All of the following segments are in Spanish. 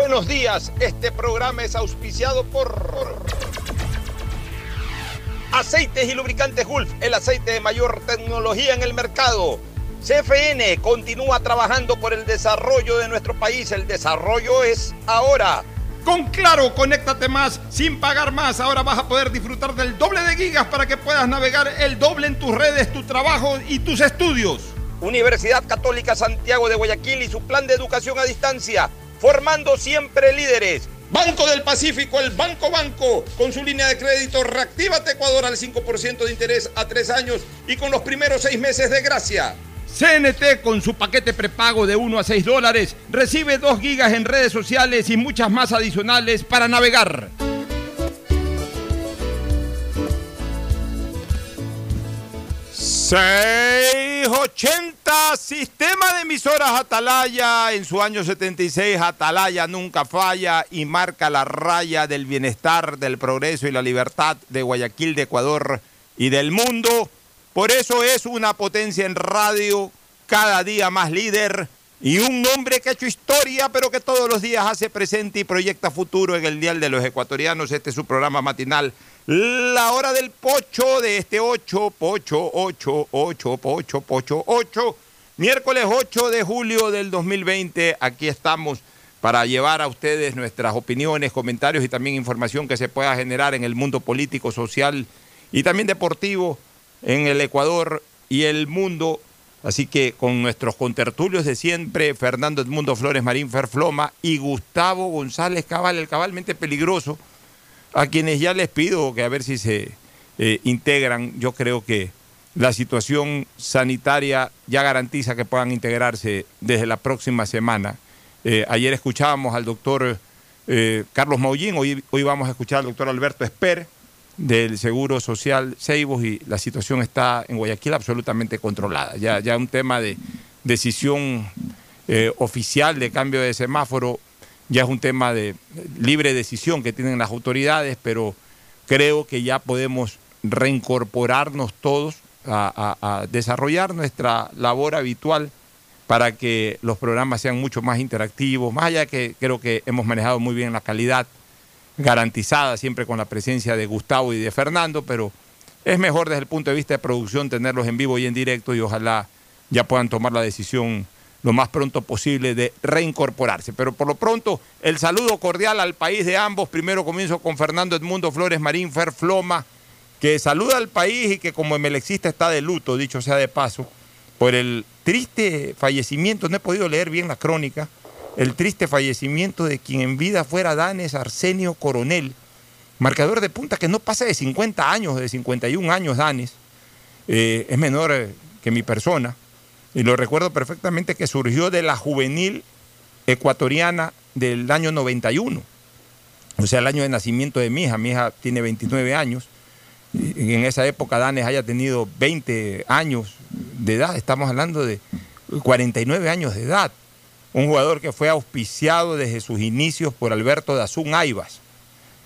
Buenos días, este programa es auspiciado por Aceites y Lubricantes Gulf, el aceite de mayor tecnología en el mercado. CFN continúa trabajando por el desarrollo de nuestro país. El desarrollo es ahora. Con Claro, conéctate más sin pagar más. Ahora vas a poder disfrutar del doble de gigas para que puedas navegar el doble en tus redes, tu trabajo y tus estudios. Universidad Católica Santiago de Guayaquil y su plan de educación a distancia, formando siempre líderes. Banco del Pacífico, el Banco Banco, con su línea de crédito Reactívate Ecuador al 5% de interés a tres años y con los primeros seis meses de gracia. CNT con su paquete prepago de 1 a 6 dólares recibe 2 gigas en redes sociales y muchas más adicionales para navegar. 680 Sistema de emisoras Atalaya. En su año 76, Atalaya nunca falla y marca la raya del bienestar, del progreso y la libertad de Guayaquil, de Ecuador y del mundo. Por eso es una potencia en radio, cada día más líder y un hombre que ha hecho historia, pero que todos los días hace presente y proyecta futuro en el Dial de los Ecuatorianos. Este es su programa matinal. La hora del pocho de este 8, pocho, 8, 8, pocho, pocho, 8. Miércoles 8 de julio del 2020. Aquí estamos para llevar a ustedes nuestras opiniones, comentarios y también información que se pueda generar en el mundo político, social y también deportivo en el Ecuador y el mundo. Así que con nuestros contertulios de siempre, Fernando Edmundo Flores Marín Ferfloma y Gustavo González Cabal, el cabalmente peligroso, a quienes ya les pido que a ver si se eh, integran. Yo creo que la situación sanitaria ya garantiza que puedan integrarse desde la próxima semana. Eh, ayer escuchábamos al doctor eh, Carlos Maullín, hoy, hoy vamos a escuchar al doctor Alberto Esper del Seguro Social Ceibos y la situación está en Guayaquil absolutamente controlada. Ya, ya un tema de decisión oficial de cambio de semáforo, ya es un tema de libre decisión que tienen las autoridades, pero creo que ya podemos reincorporarnos todos a, desarrollar nuestra labor habitual para que los programas sean mucho más interactivos, más allá de que creo que hemos manejado muy bien la calidad garantizada siempre con la presencia de Gustavo y de Fernando, pero es mejor desde el punto de vista de producción tenerlos en vivo y en directo y ojalá ya puedan tomar la decisión lo más pronto posible de reincorporarse. Pero por lo pronto, el saludo cordial al país de ambos. Primero comienzo con Fernando Edmundo Flores Marín Ferfloma, que saluda al país y que como emelexista está de luto, dicho sea de paso, por el triste fallecimiento, no he podido leer bien la crónica, el triste fallecimiento de quien en vida fuera Danes Arsenio Coronel, marcador de punta que no pasa de 50 años, de 51 años Danes, eh, es menor eh, que mi persona, y lo recuerdo perfectamente que surgió de la juvenil ecuatoriana del año 91, o sea, el año de nacimiento de mi hija, mi hija tiene 29 años, y en esa época Danes haya tenido 20 años de edad, estamos hablando de 49 años de edad. Un jugador que fue auspiciado desde sus inicios por Alberto Dazún Aivas.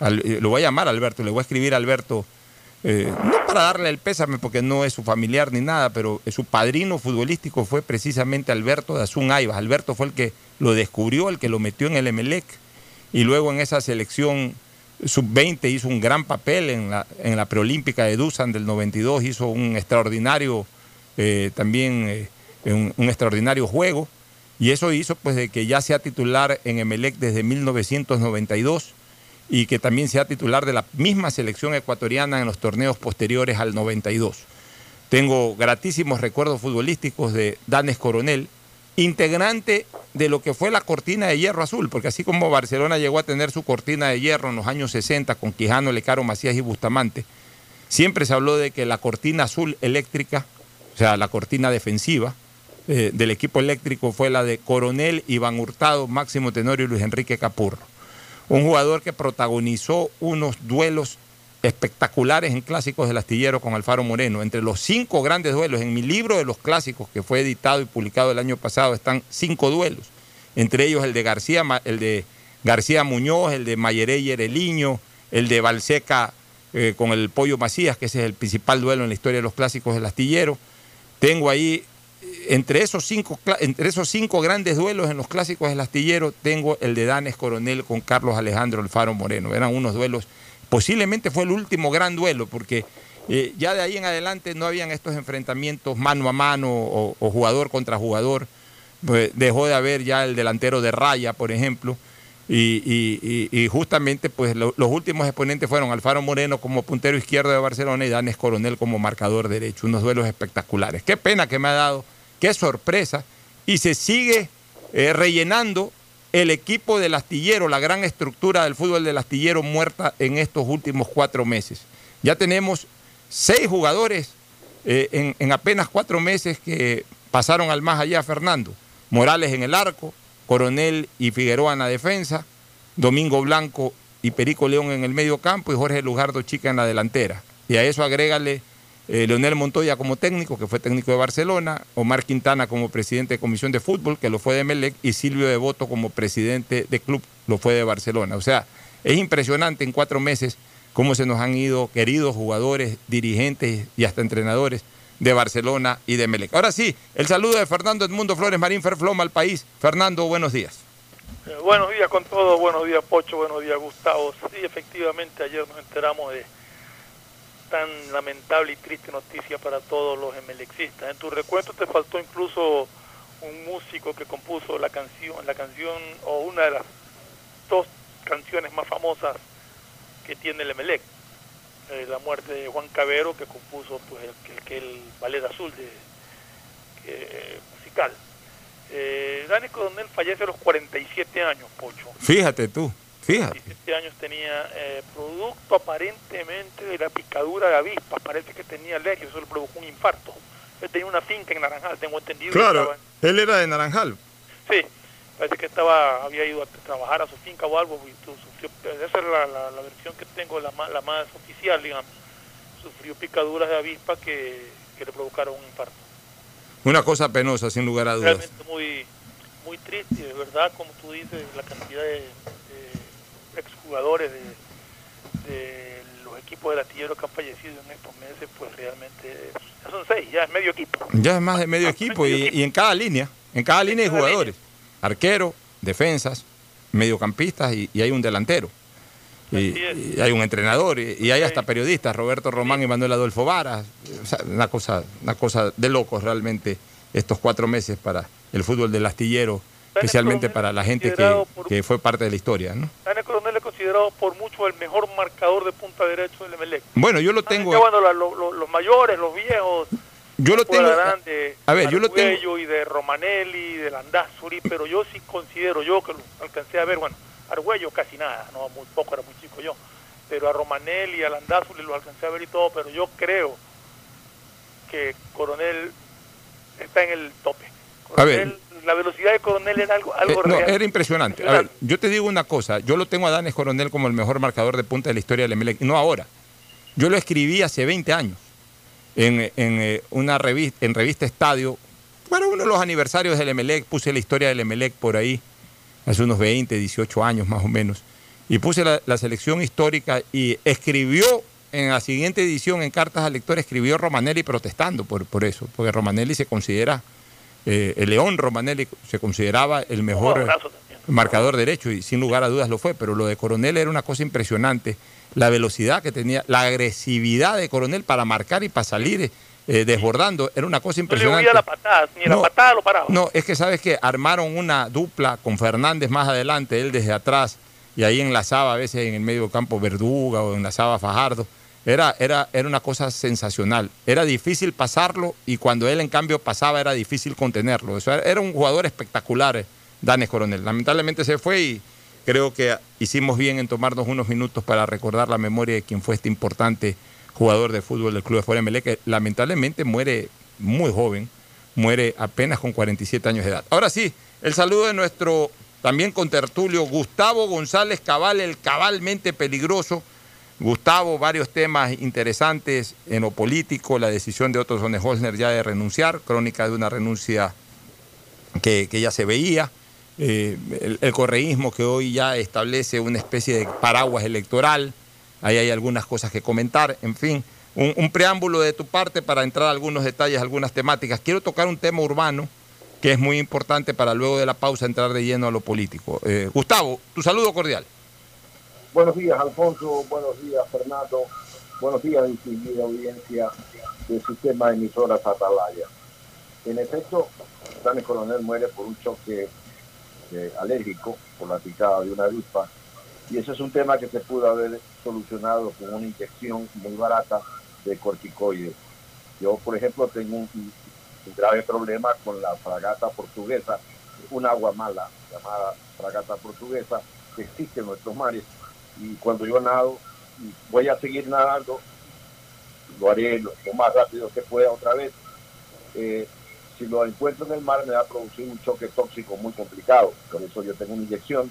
Eh, lo voy a llamar Alberto, le voy a escribir a Alberto, eh, no para darle el pésame porque no es su familiar ni nada, pero su padrino futbolístico fue precisamente Alberto Dazún Aivas. Alberto fue el que lo descubrió, el que lo metió en el Emelec y luego en esa selección sub-20 hizo un gran papel en la, en la preolímpica de Dusan del 92, hizo un extraordinario, eh, también un extraordinario juego Y eso hizo pues de que ya sea titular en Emelec desde 1992 y que también sea titular de la misma selección ecuatoriana en los torneos posteriores al 92. Tengo gratísimos recuerdos futbolísticos de Danes Coronel, integrante de lo que fue la cortina de hierro azul, porque así como Barcelona llegó a tener su cortina de hierro en los años 60 con Quijano, Lecaro, Macías y Bustamante, siempre se habló de que la cortina azul eléctrica, o sea, la cortina defensiva eh, del equipo eléctrico fue la de Coronel, Iván Hurtado, Máximo Tenorio y Luis Enrique Capurro. Un jugador que protagonizó unos duelos espectaculares en clásicos del astillero con Alfaro Moreno. Entre los cinco grandes duelos, en mi libro de los clásicos que fue editado y publicado el año pasado, están cinco duelos. Entre ellos el de García, el de García Muñoz, el de Mayeré y Ereliño, el de Balseca eh, con el Pollo Macías, que ese es el principal duelo en la historia de los clásicos del astillero. Tengo ahí, entre esos cinco, entre esos cinco grandes duelos en los clásicos del astillero, tengo el de Danes Coronel con Carlos Alejandro Alfaro Moreno. Eran unos duelos Posiblemente fue el último gran duelo, porque eh, ya de ahí en adelante no habían estos enfrentamientos mano a mano o, jugador contra jugador. Pues, dejó de haber ya el delantero de raya, por ejemplo. Y, justamente pues los últimos exponentes fueron Alfaro Moreno como puntero izquierdo de Barcelona y Danes Coronel como marcador derecho. Unos duelos espectaculares. Qué pena que me ha dado, qué sorpresa. Y se sigue eh, rellenando el equipo del astillero, la gran estructura del fútbol del astillero muerta en estos últimos cuatro meses. Ya tenemos seis jugadores eh, en, apenas cuatro meses que pasaron al más allá, Fernando. Morales en el arco, Coronel y Figueroa en la defensa, Domingo Blanco y Perico León en el medio campo y Jorge Lujardo Chica en la delantera. Y a eso agrégale eh, Leonel Montoya como técnico, que fue técnico de Barcelona, Omar Quintana como presidente de Comisión de Fútbol, que lo fue de Melec, y Silvio Devoto como presidente de club, lo fue de Barcelona. O sea, es impresionante en cuatro meses cómo se nos han ido queridos jugadores, dirigentes y hasta entrenadores de Barcelona y de Melec. Ahora sí, el saludo de Fernando Edmundo Flores Marín Ferfloma al país. Fernando, buenos días. Eh, buenos días con todos, buenos días Pocho, buenos días Gustavo. Sí, efectivamente ayer nos enteramos de tan lamentable y triste noticia para todos los emelexistas. En tu recuento te faltó incluso un músico que compuso la canción, la canción o una de las dos canciones más famosas que tiene el Emelec, eh, la muerte de Juan Cabero que compuso pues el, el, el ballet azul de musical. Eh, Dani Coronel fallece a los 47 años, Pocho. Fíjate tú. Fíjate. 17 años tenía eh, producto aparentemente de la picadura de avispas, parece que tenía alergia, eso le provocó un infarto. Él tenía una finca en Naranjal, tengo entendido. Claro, él era de Naranjal. Sí, parece que estaba había ido a trabajar a su finca o algo, y sufrió, esa es la, la, versión que tengo, la más, la más oficial, digamos. Sufrió picaduras de avispa que, que le provocaron un infarto. Una cosa penosa, sin lugar a dudas. Realmente muy, muy triste, de verdad, como tú dices, la cantidad de exjugadores de, de los equipos del astillero que han fallecido en estos meses, pues realmente ya son seis, ya es medio equipo. Ya es más de medio equipo, y, en cada línea, en cada línea hay jugadores, arquero, defensas, mediocampistas y, hay un delantero. Y, hay un entrenador y, hay hasta periodistas, Roberto Román y Manuel Adolfo Varas. una, cosa, una cosa de locos realmente estos cuatro meses para el fútbol del astillero especialmente para la gente que, que, fue parte de la historia. Considerado por mucho el mejor marcador de punta derecho del Emelec. Bueno, yo lo tengo... Bueno, los mayores, los viejos, yo lo tengo... Grande, a ver, yo lo tengo... y de Romanelli, de Landazuri, pero yo sí considero, yo que lo alcancé a ver, bueno, Argüello casi nada, no muy poco, era muy chico yo, pero a Romanelli, a Landazuri lo alcancé a ver y todo, pero yo creo que Coronel está en el tope. a ver, la velocidad de Coronel era algo, algo eh, Era impresionante. A ver, yo te digo una cosa, yo lo tengo a Danes Coronel como el mejor marcador de punta de la historia del Emelec, no ahora. Yo lo escribí hace 20 años en, en eh, una revista, en revista Estadio, para uno de los aniversarios del Emelec, puse la historia del Emelec por ahí, hace unos 20, 18 años más o menos, y puse la, selección histórica y escribió en la siguiente edición, en cartas al lector, escribió Romanelli protestando por, por eso, porque Romanelli se considera eh, el León Romanelli se consideraba el mejor marcador derecho y sin lugar a dudas lo fue, pero lo de Coronel era una cosa impresionante. La velocidad que tenía, la agresividad de Coronel para marcar y para salir eh, desbordando. Era una cosa No le impresionante. la patada, ni la No. patada lo paraba. No, es que sabes que armaron una dupla con Fernández más adelante, él desde atrás, y ahí enlazaba a veces en el medio campo Verduga o enlazaba Fajardo. Era, era, era una cosa sensacional. Era difícil pasarlo y cuando él en cambio pasaba era difícil contenerlo. Eso era, era un jugador espectacular, eh, Danes Coronel. Lamentablemente se fue y creo que hicimos bien en tomarnos unos minutos para recordar la memoria de quien fue este importante jugador de fútbol del Club de Fuera que lamentablemente muere muy joven, muere apenas con 47 años de edad. Ahora sí, el saludo de nuestro también contertulio Gustavo González Cabal, el cabalmente peligroso. Gustavo, varios temas interesantes en lo político, la decisión de Otto Holzner ya de renunciar, crónica de una renuncia que, ya se veía, eh, el, correísmo que hoy ya establece una especie de paraguas electoral, ahí hay algunas cosas que comentar, en fin, un, un preámbulo de tu parte para entrar a algunos detalles, algunas temáticas. Quiero tocar un tema urbano que es muy importante para luego de la pausa entrar de lleno a lo político. Eh, Gustavo, tu saludo cordial. Buenos días, Alfonso. Buenos días, Fernando. Buenos días, distinguida audiencia del sistema de emisoras Atalaya. En efecto, Dani Coronel muere por un choque eh, alérgico, por la picada de una avispa, y ese es un tema que se pudo haber solucionado con una inyección muy barata de corticoides. Yo, por ejemplo, tengo un, un grave problema con la fragata portuguesa, un agua mala llamada fragata portuguesa que existe en nuestros mares y cuando yo nado voy a seguir nadando lo haré lo, más rápido que pueda otra vez. Eh, si lo encuentro en el mar me va a producir un choque tóxico muy complicado. Por eso yo tengo una inyección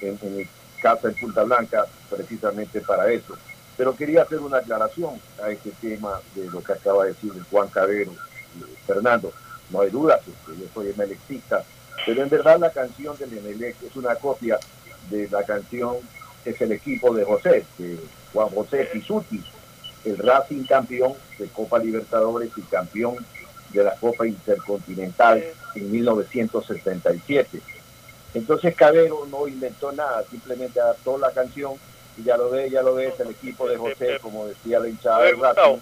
en, en mi casa en Punta Blanca precisamente para eso. Pero quería hacer una aclaración a este tema de lo que acaba de decir Juan Cabero eh, Fernando. No hay este, yo soy emelexista pero en verdad la canción del Emelec es una copia de la canción es el equipo de José, de Juan José Pisuti, el Racing campeón de Copa Libertadores y campeón de la Copa Intercontinental en 1977. Entonces Cabero no inventó nada, simplemente adaptó la canción y ya lo ve, ya lo ve, es el equipo de José, como decía la hinchada ver, del Racing.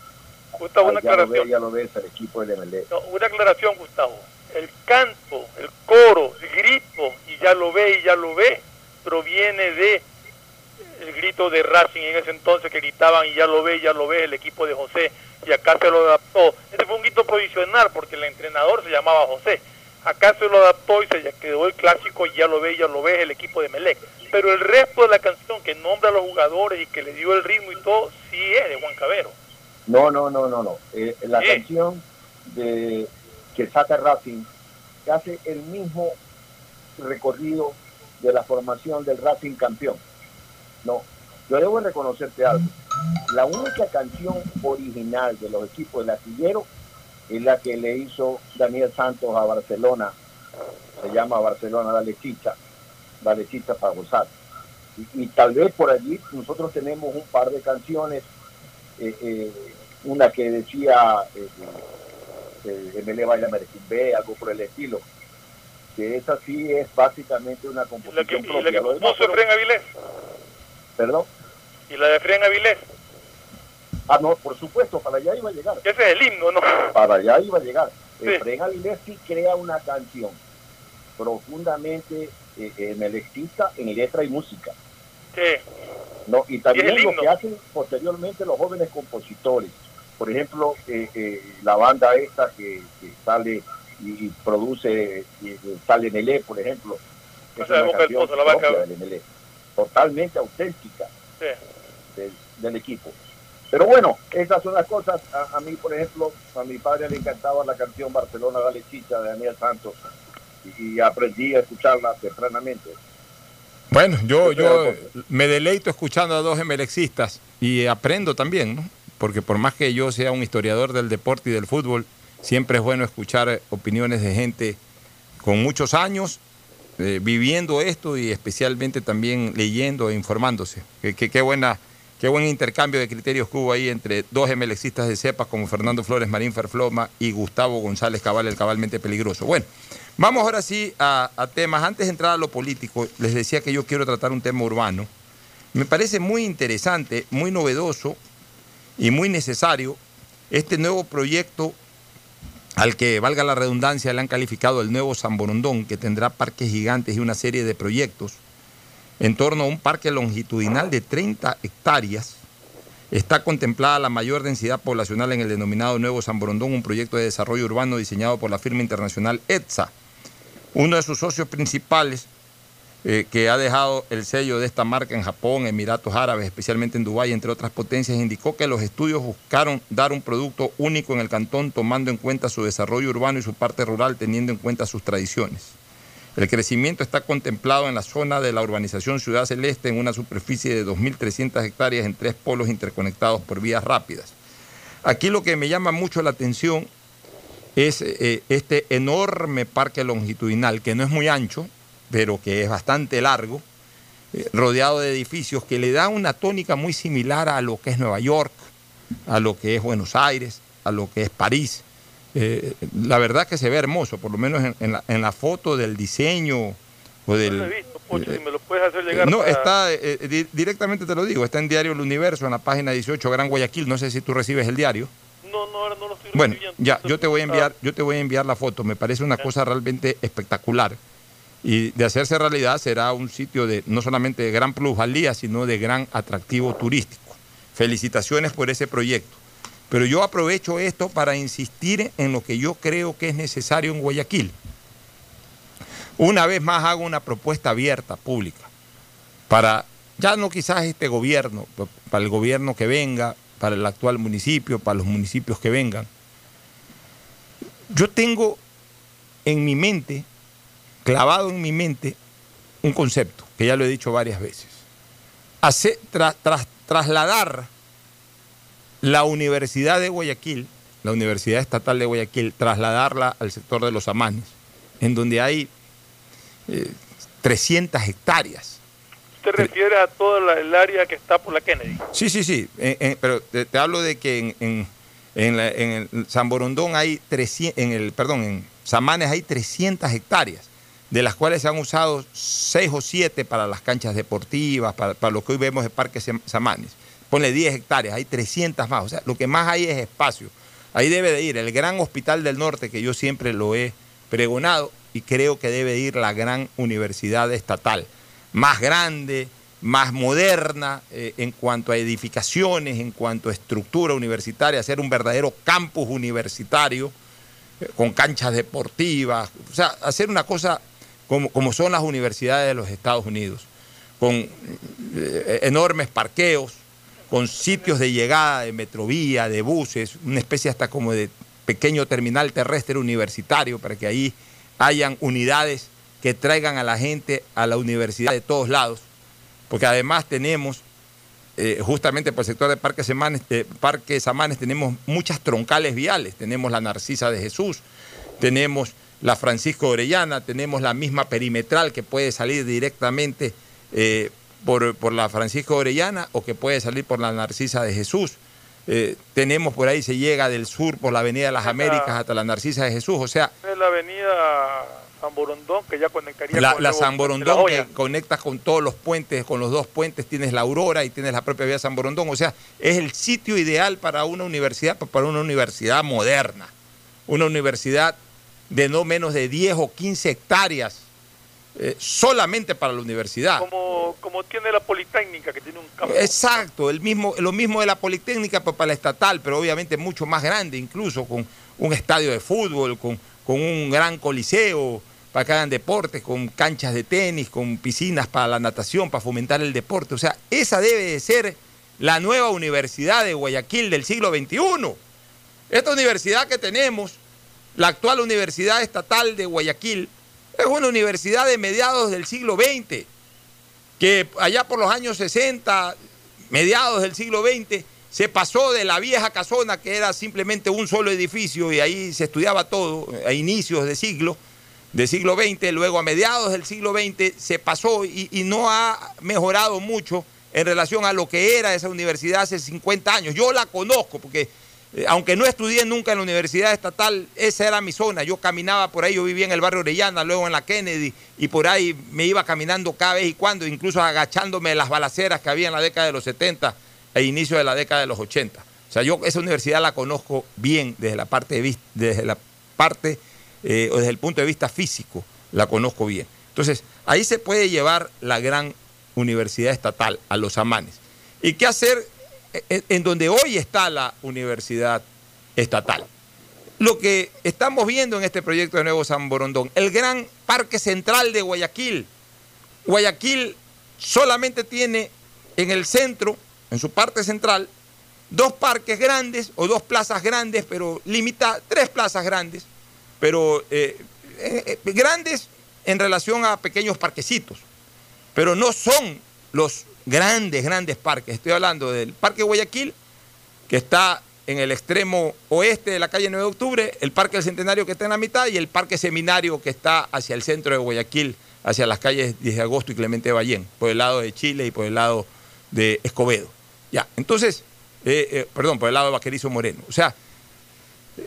Gustavo, una ya lo ve, ya lo ve, es el equipo del MLE. No, una aclaración, Gustavo. El canto, el coro, el grito, y ya lo ve, y ya lo ve, proviene de el grito de Racing en ese entonces que gritaban y ya lo ve, ya lo ve el equipo de José y acá se lo adaptó. Ese fue un grito provisional porque el entrenador se llamaba José. Acá se lo adaptó y se quedó el clásico y ya lo ve, ya lo ve el equipo de Melec. Pero el resto de la canción que nombra a los jugadores y que le dio el ritmo y todo, sí es de Juan Cabero. No, no, no, no, no. Eh, la Sí. canción de que saca Racing que hace el mismo recorrido de la formación del Racing campeón. No, yo debo reconocerte algo. La única canción original de los equipos del astillero es la que le hizo Daniel Santos a Barcelona. Se llama Barcelona Dale Chicha, Dale Chicha para gozar. Y, y tal vez por allí nosotros tenemos un par de canciones eh, eh, una que decía eh, eh, ML Baila Merequimbe, algo por el estilo, que esa sí es básicamente una Y la que, composición y la que propia. Compuso Avilés. Perdón. Y la de Efren Avilés. Ah, no, por supuesto, para allá iba a llegar. Ese es el himno, ¿no? Para allá iba a llegar. Sí. Efraín Avilés sí crea una canción profundamente eh, eh, melexista en letra y música. Sí. ¿no? Y también Y lo que hacen posteriormente los jóvenes compositores. Por ejemplo, eh, eh, la banda esta que, que sale y, y produce, y, y sale en el E, por ejemplo, O es sea, una canción la vaca- totalmente auténtica Sí. del, del equipo. Pero bueno, esas son las cosas. A, a mí, por ejemplo, a mi padre le encantaba la canción Barcelona Dale Chicha de Daniel Santos y, y aprendí a escucharla tempranamente. Bueno, yo, Yo me deleito escuchando a dos emelexistas y aprendo también, ¿no? Porque por más que yo sea un historiador del deporte y del fútbol, siempre es bueno escuchar opiniones de gente con muchos años eh, viviendo esto y especialmente también leyendo e informándose. Qué, buena, qué buen intercambio de criterios que hubo ahí entre dos emelexistas de cepas como Fernando Flores Marín Ferfloma y Gustavo González Cabal, el cabalmente peligroso. Bueno, vamos ahora sí a, a temas. Antes de entrar a lo político, les decía que yo quiero tratar un tema urbano. Me parece muy interesante, muy novedoso y muy necesario este nuevo proyecto al que, valga la redundancia, le han calificado el nuevo San Borondón, que tendrá parques gigantes y una serie de proyectos en torno a un parque longitudinal de 30 hectáreas. Está contemplada la mayor densidad poblacional en el denominado Nuevo San Borondón, un proyecto de desarrollo urbano diseñado por la firma internacional ETSA. Uno de sus socios principales, eh, que ha dejado el sello de esta marca en Japón, Emiratos Árabes, especialmente en Dubái, entre otras potencias, indicó que los estudios buscaron dar un producto único en el cantón, tomando en cuenta su desarrollo urbano y su parte rural, teniendo en cuenta sus tradiciones. El crecimiento está contemplado en la zona de la urbanización Ciudad Celeste en una superficie de 2.300 hectáreas en tres polos interconectados por vías rápidas. Aquí lo que me llama mucho la atención es eh, este enorme parque longitudinal, que no es muy ancho, pero que es bastante largo, eh, rodeado de edificios que le da una tónica muy similar a lo que es Nueva York, a lo que es Buenos Aires, a lo que es París. Eh, la verdad que se ve hermoso, por lo menos en, la, foto del diseño o del... No lo he visto, Pocho, si me lo puedes hacer llegar No, está, eh, directamente te lo digo, está en Diario El Universo, en la página 18, Gran Guayaquil, no sé si tú recibes el diario. No, no, no lo estoy Bueno, ya, yo te voy a enviar, yo te voy a enviar la foto, me parece una cosa realmente espectacular y de hacerse realidad será un sitio de no solamente de gran plusvalía, sino de gran atractivo turístico. Felicitaciones por ese proyecto. Pero yo aprovecho esto para insistir en lo que yo creo que es necesario en Guayaquil. Una vez más hago una propuesta abierta, pública, para, ya no quizás este gobierno, para el gobierno que venga, para el actual municipio, para los municipios que vengan. Yo tengo en mi mente clavado en mi mente un concepto, que ya lo he dicho varias veces. trasladar la Universidad de Guayaquil, la Universidad Estatal de Guayaquil, trasladarla al sector de los Amanes, en donde hay 300 eh, hectáreas. ¿Usted refiere a toda el área que está por la Kennedy? Sí, sí, sí, pero te, hablo de que en, en, San Borondón hay 300, en el, perdón, en Samanes hay 300 hectáreas de las cuales se han usado seis o siete para las canchas deportivas, para, lo que hoy vemos de Parque Samanes. Pone 10 hectáreas, hay 300 más, o sea, lo que más hay es espacio. Ahí debe de ir el gran hospital del norte, que yo siempre lo he pregonado, y creo que debe ir la gran universidad estatal, más grande, más moderna eh, en cuanto a edificaciones, en cuanto a estructura universitaria, hacer un verdadero campus universitario eh, con canchas deportivas, o sea, hacer una cosa como, son las universidades de los Estados Unidos, con eh, enormes parqueos, con sitios de llegada de metrovía, de buses, una especie hasta como de pequeño terminal terrestre universitario para que ahí hayan unidades que traigan a la gente a la universidad de todos lados, porque además tenemos, eh, justamente por el sector de Parque Parque Samanes, tenemos muchas troncales viales, tenemos la Narcisa de Jesús, tenemos la Francisco Orellana, tenemos la misma perimetral que puede salir directamente eh, por, la Francisco Orellana o que puede salir por la Narcisa de Jesús. Eh, tenemos por ahí, se llega del sur por la Avenida de las Américas hasta la Narcisa de Jesús, o sea... la Avenida San Borondón, que ya conectaría la, con la San Borondón que conecta con todos los puentes, con los dos puentes, tienes la Aurora y tienes la propia vía San Borondón, o sea, es el sitio ideal para una universidad, para una universidad moderna, una universidad de no menos de 10 o 15 hectáreas eh, solamente para la universidad. Como, como, tiene la Politécnica, que tiene un campo. Exacto, el mismo, lo mismo de la Politécnica pues, para la estatal, pero obviamente mucho más grande, incluso con un estadio de fútbol, con, con un gran coliseo para que hagan deportes, con canchas de tenis, con piscinas para la natación, para fomentar el deporte. O sea, esa debe de ser la nueva universidad de Guayaquil del siglo XXI. Esta universidad que tenemos la actual Universidad Estatal de Guayaquil es una universidad de mediados del siglo XX, que allá por los años 60, mediados del siglo XX, se pasó de la vieja casona, que era simplemente un solo edificio, y ahí se estudiaba todo, a inicios de siglo, del siglo XX, luego a mediados del siglo XX se pasó y, y no ha mejorado mucho en relación a lo que era esa universidad hace 50 años. Yo la conozco porque aunque no estudié nunca en la Universidad Estatal, esa era mi zona. Yo caminaba por ahí, yo vivía en el barrio Orellana, luego en la Kennedy, y por ahí me iba caminando cada vez y cuando, incluso agachándome las balaceras que había en la década de los 70 e inicio de la década de los 80. O sea, yo esa universidad la conozco bien desde la parte de desde la parte eh, o desde el punto de vista físico, la conozco bien. Entonces, ahí se puede llevar la gran universidad estatal a los amanes. ¿Y qué hacer en, en donde hoy está la universidad estatal? Lo que estamos viendo en este proyecto de Nuevo San Borondón, el gran parque central de Guayaquil. Guayaquil solamente tiene en el centro, en su parte central, dos parques grandes o dos plazas grandes, pero limita tres plazas grandes, pero eh, eh, eh, grandes en relación a pequeños parquecitos, pero no son los grandes, grandes parques. Estoy hablando del Parque Guayaquil, que está en el extremo oeste de la calle 9 de octubre, el Parque del Centenario que está en la mitad y el Parque Seminario que está hacia el centro de Guayaquil, hacia las calles 10 de agosto y Clemente Ballén, por el lado de Chile y por el lado de Escobedo. Ya, entonces, eh, eh, perdón, por el lado de Vaquerizo Moreno. O sea,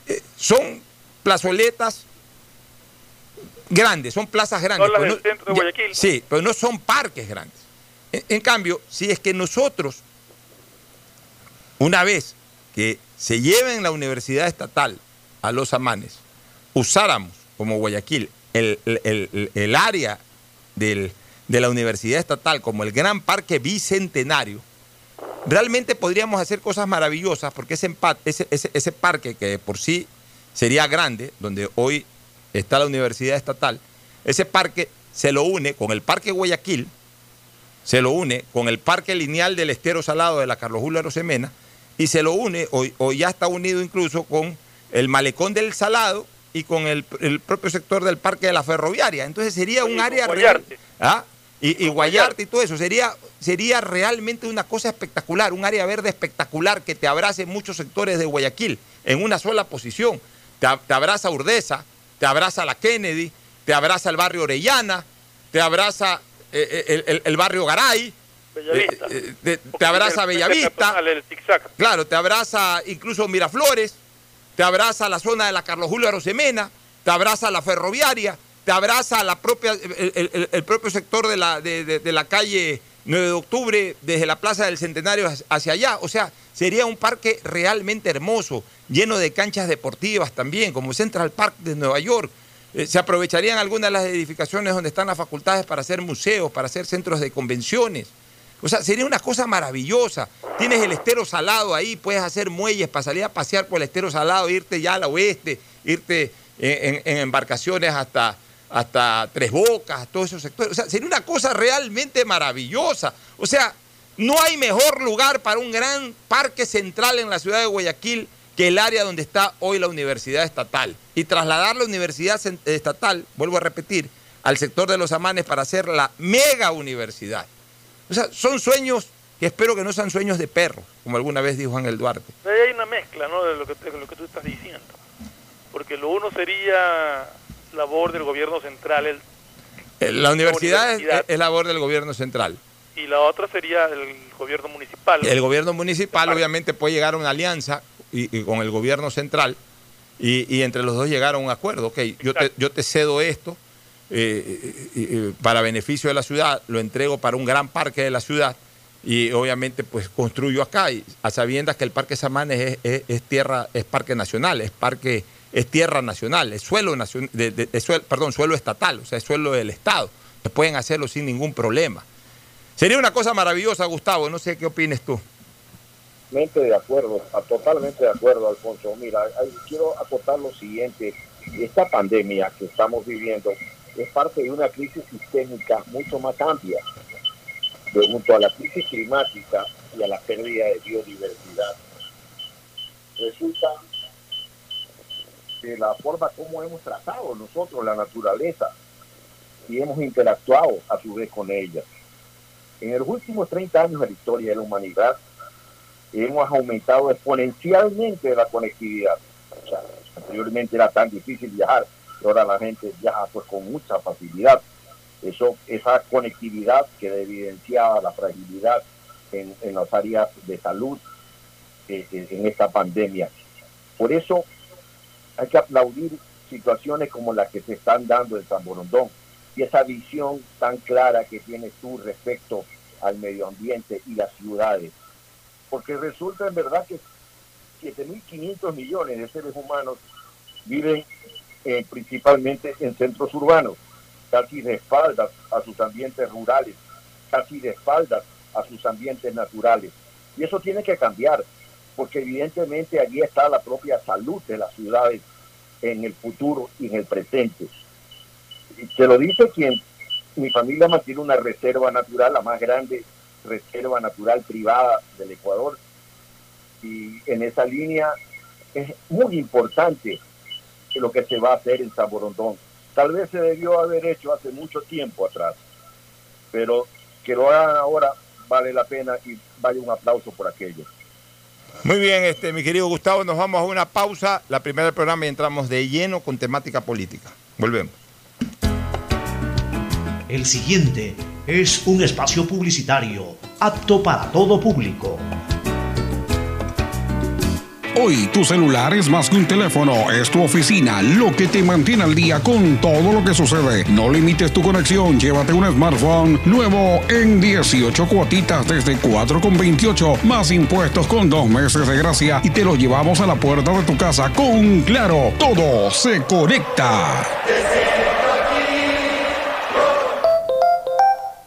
eh, son plazoletas grandes, son plazas grandes. Son las del centro de Guayaquil. Sí, pero no son parques grandes. En, cambio, si es que nosotros, una vez que se lleven la universidad estatal a los amanes, usáramos como Guayaquil el, el- el- área del- de la universidad estatal como el gran parque bicentenario, realmente podríamos hacer cosas maravillosas porque ese, empa- ese, ese- ese parque que por sí sería grande, donde hoy está la universidad estatal, ese parque se lo une con el parque Guayaquil, se lo une con el parque lineal del estero salado de la Carlos Julio Arosemena y se lo une, o, o ya está unido incluso con el malecón del Salado y con el, el propio sector del parque de la ferroviaria. Entonces sería un área real. Guayarte. ¿Ah? Y, Guayarte y todo eso. Sería, sería realmente una cosa espectacular, un área verde espectacular que te abrace muchos sectores de Guayaquil en una sola posición. Te, te abraza Urdesa, te abraza la Kennedy, te abraza el barrio Orellana, te abraza el, el- el barrio Garay, Bellavista. eh, eh, te- abraza el- Bellavista. el-. Claro, te abraza incluso Miraflores, te abraza la zona de la Carlos Julio Arosemena, te abraza la ferroviaria, te abraza la propia, el, el- el propio sector de la, de, de- de la calle 9 de octubre, desde la Plaza del Centenario hacia allá. O sea, sería un parque realmente hermoso, lleno de canchas deportivas también, como Central Park de Nueva York. Eh, se aprovecharían algunas de las edificaciones donde están las facultades para hacer museos, para hacer centros de convenciones. O sea, sería una cosa maravillosa. Tienes el estero salado ahí, puedes hacer muelles para salir a pasear por el estero salado, irte ya al oeste, irte en, embarcaciones hasta, hasta Tres Bocas, todos esos sectores. O sea, sería una cosa realmente maravillosa. O sea, no hay mejor lugar para un gran parque central en la ciudad de Guayaquil que el área donde está hoy la universidad estatal. Y trasladar la universidad estatal, vuelvo a repetir, al sector de los amanes para hacer la mega universidad. O sea, son sueños que espero que no sean sueños de perros, como alguna vez dijo Ángel Duarte. Ahí hay una mezcla, ¿no? De lo que, de lo que tú estás diciendo. Porque lo uno sería labor del gobierno central el- Eh, La universidad, es- universidad. Es, labor del gobierno central. y la otra sería el gobierno municipal. El gobierno municipal obviamente puede llegar a una alianza y, y con el gobierno central y, y entre los dos llegar a un acuerdo. Ok, yo te, yo te cedo esto eh, y- y- para beneficio de la ciudad, lo entrego para un gran parque de la ciudad y obviamente pues construyo acá y a sabiendas que el Parque Samanes es, es- es tierra, es parque nacional, es parque, es tierra nacional, es suelo nacional, de, de- de suel- perdón, suelo estatal, o sea, es suelo del Estado. pueden hacerlo sin ningún problema. Sería una cosa maravillosa, Gustavo, no sé qué opines tú. Totalmente de acuerdo, totalmente de acuerdo, Alfonso. Mira, quiero acotar lo siguiente. Esta pandemia que estamos viviendo es parte de una crisis sistémica mucho más amplia, de- junto a la crisis climática y a la pérdida de biodiversidad. Resulta que la forma como hemos tratado nosotros la naturaleza y hemos interactuado a su vez con ella. En los últimos 30 años de la historia de la humanidad, hemos aumentado exponencialmente la conectividad. Anteriormente era tan difícil viajar, ahora la gente viaja pues con mucha facilidad. Eso, esa conectividad que evidenciaba la fragilidad en, en las áreas de salud eh, eh, en esta pandemia. Por eso hay que aplaudir situaciones como las que se están dando en San Borondón y esa visión tan clara que tienes tú respecto al medio ambiente y las ciudades porque resulta en verdad que 7.500 millones de seres humanos viven eh, principalmente en centros urbanos, casi de espaldas a sus ambientes rurales, casi de espaldas a sus ambientes naturales. Y eso tiene que cambiar, porque evidentemente allí está la propia salud de las ciudades en el futuro y en el presente. Y te lo dice quien, mi familia mantiene una reserva natural, la más grande reserva natural privada del Ecuador, y en esa línea es muy importante lo que se va a hacer en San Borondón. Tal vez se debió haber hecho hace mucho tiempo atrás, pero que lo hagan ahora vale la pena y vale un aplauso por aquello. Muy bien, este, mi querido Gustavo, nos vamos a una pausa, la primera del programa y entramos de lleno con temática política. Volvemos. El siguiente es un espacio publicitario apto para todo público. Hoy tu celular es más que un teléfono, es tu oficina, lo que te mantiene al día con todo lo que sucede. No limites tu conexión, llévate un smartphone nuevo en 18 cuotitas desde 4,28 más impuestos con dos meses de gracia y te lo llevamos a la puerta de tu casa con Claro, todo se conecta.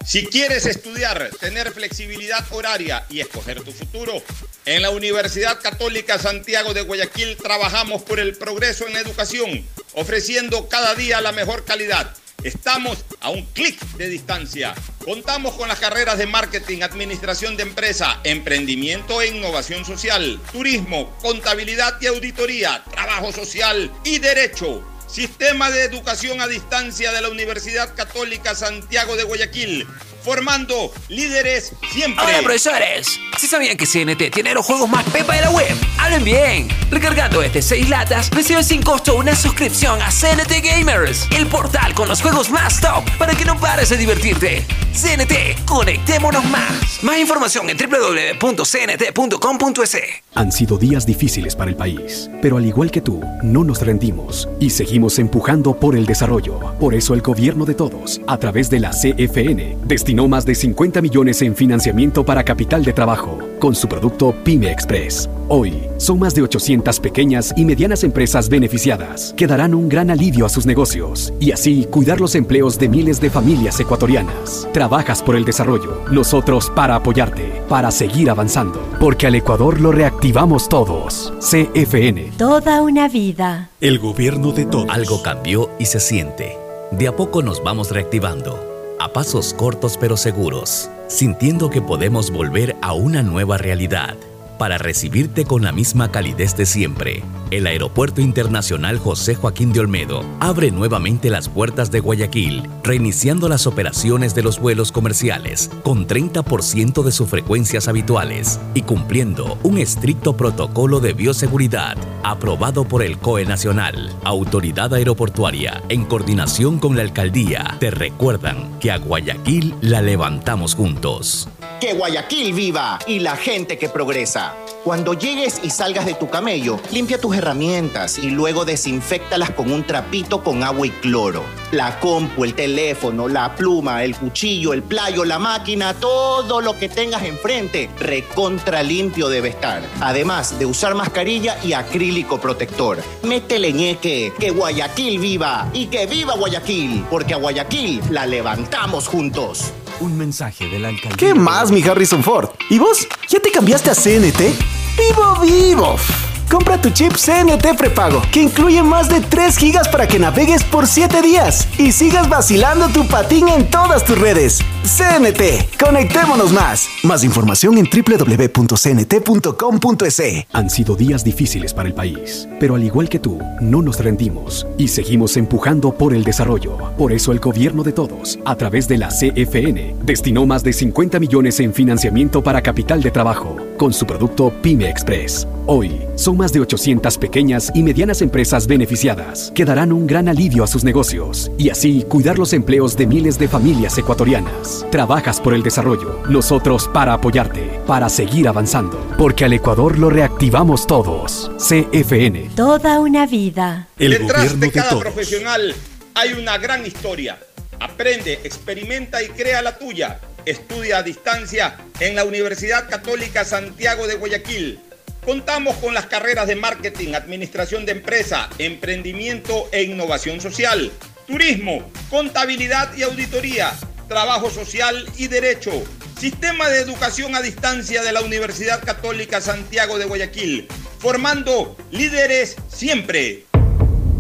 Si quieres estudiar, tener flexibilidad horaria y escoger tu futuro, en la Universidad Católica Santiago de Guayaquil trabajamos por el progreso en educación, ofreciendo cada día la mejor calidad. Estamos a un clic de distancia. Contamos con las carreras de marketing, administración de empresa, emprendimiento e innovación social, turismo, contabilidad y auditoría, trabajo social y derecho. Sistema de Educación a Distancia de la Universidad Católica Santiago de Guayaquil, formando líderes siempre. Hola profesores, si sabían que CNT tiene los juegos más pepa de la web, hablen bien. Recargando este 6 latas, recibes sin costo una suscripción a CNT Gamers, el portal con los juegos más top para que no pares de divertirte. CNT, conectémonos más. Más información en www.cnt.com.es. Han sido días difíciles para el país, pero al igual que tú, no nos rendimos y seguimos empujando por el desarrollo. Por eso el gobierno de todos, a través de la CFN, destinó más de 50 millones en financiamiento para capital de trabajo con su producto Pyme Express. Hoy, son más de 800 pequeñas y medianas empresas beneficiadas que darán un gran alivio a sus negocios y así cuidar los empleos de miles de familias ecuatorianas. Trabajas por el desarrollo, nosotros para apoyarte, para seguir avanzando, porque al Ecuador lo reactivamos todos. CFN. Toda una vida. El gobierno de todos. Algo cambió y se siente. De a poco nos vamos reactivando, a pasos cortos pero seguros, sintiendo que podemos volver a una nueva realidad para recibirte con la misma calidez de siempre. El Aeropuerto Internacional José Joaquín de Olmedo abre nuevamente las puertas de Guayaquil, reiniciando las operaciones de los vuelos comerciales con 30% de sus frecuencias habituales y cumpliendo un estricto protocolo de bioseguridad aprobado por el COE Nacional. Autoridad Aeroportuaria, en coordinación con la Alcaldía, te recuerdan que a Guayaquil la levantamos juntos. Que Guayaquil viva y la gente que progresa. Cuando llegues y salgas de tu camello, limpia tus herramientas y luego desinfectalas con un trapito con agua y cloro. La compu, el teléfono, la pluma, el cuchillo, el playo, la máquina, todo lo que tengas enfrente, recontra limpio debe estar. Además de usar mascarilla y acrílico protector. Métele ñeque, que Guayaquil viva y que viva Guayaquil, porque a Guayaquil la levantamos juntos. Un mensaje de la alcaldía. ¿Qué más, mi Harrison Ford? ¿Y vos? ¿Ya te cambiaste a CNT? ¡Vivo, vivo! Compra tu chip CNT prepago, que incluye más de 3 gigas para que navegues por 7 días y sigas vacilando tu patín en todas tus redes. CNT, conectémonos más. Más información en www.cnt.com.es. Han sido días difíciles para el país, pero al igual que tú, no nos rendimos y seguimos empujando por el desarrollo. Por eso el gobierno de todos, a través de la CFN, destinó más de 50 millones en financiamiento para capital de trabajo con su producto Pyme Express. Hoy, son más de 800 pequeñas y medianas empresas beneficiadas que darán un gran alivio a sus negocios y así cuidar los empleos de miles de familias ecuatorianas. Trabajas por el desarrollo, nosotros para apoyarte, para seguir avanzando, porque al Ecuador lo reactivamos todos. CFN. Toda una vida. El Detrás de cada profesional hay una gran historia. Aprende, experimenta y crea la tuya. Estudia a distancia en la Universidad Católica Santiago de Guayaquil Contamos con las carreras de marketing, administración de empresa, emprendimiento e innovación social, turismo, contabilidad y auditoría, trabajo social y derecho. Sistema de educación a distancia de la Universidad Católica Santiago de Guayaquil, formando líderes siempre.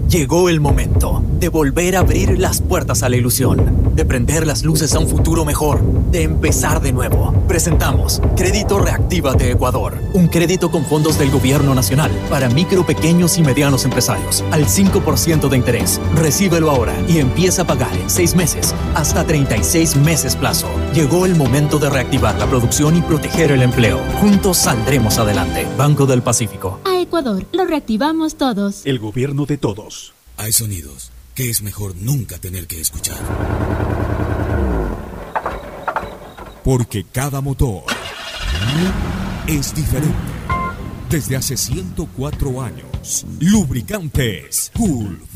Llegó el momento de volver a abrir las puertas a la ilusión, de prender las luces a un futuro mejor, de empezar de nuevo. Presentamos Crédito Reactiva de Ecuador, un crédito con fondos del gobierno nacional para micro, pequeños y medianos empresarios, al 5% de interés. Recíbelo ahora y empieza a pagar en 6 meses, hasta 36 meses plazo. Llegó el momento de reactivar la producción y proteger el empleo. Juntos saldremos adelante. Banco del Pacífico. A Ecuador, lo reactivamos todos. El gobierno de todos. Hay sonidos que es mejor nunca tener que escuchar. Porque cada motor es diferente. Desde hace 104 años, Lubricantes Gulf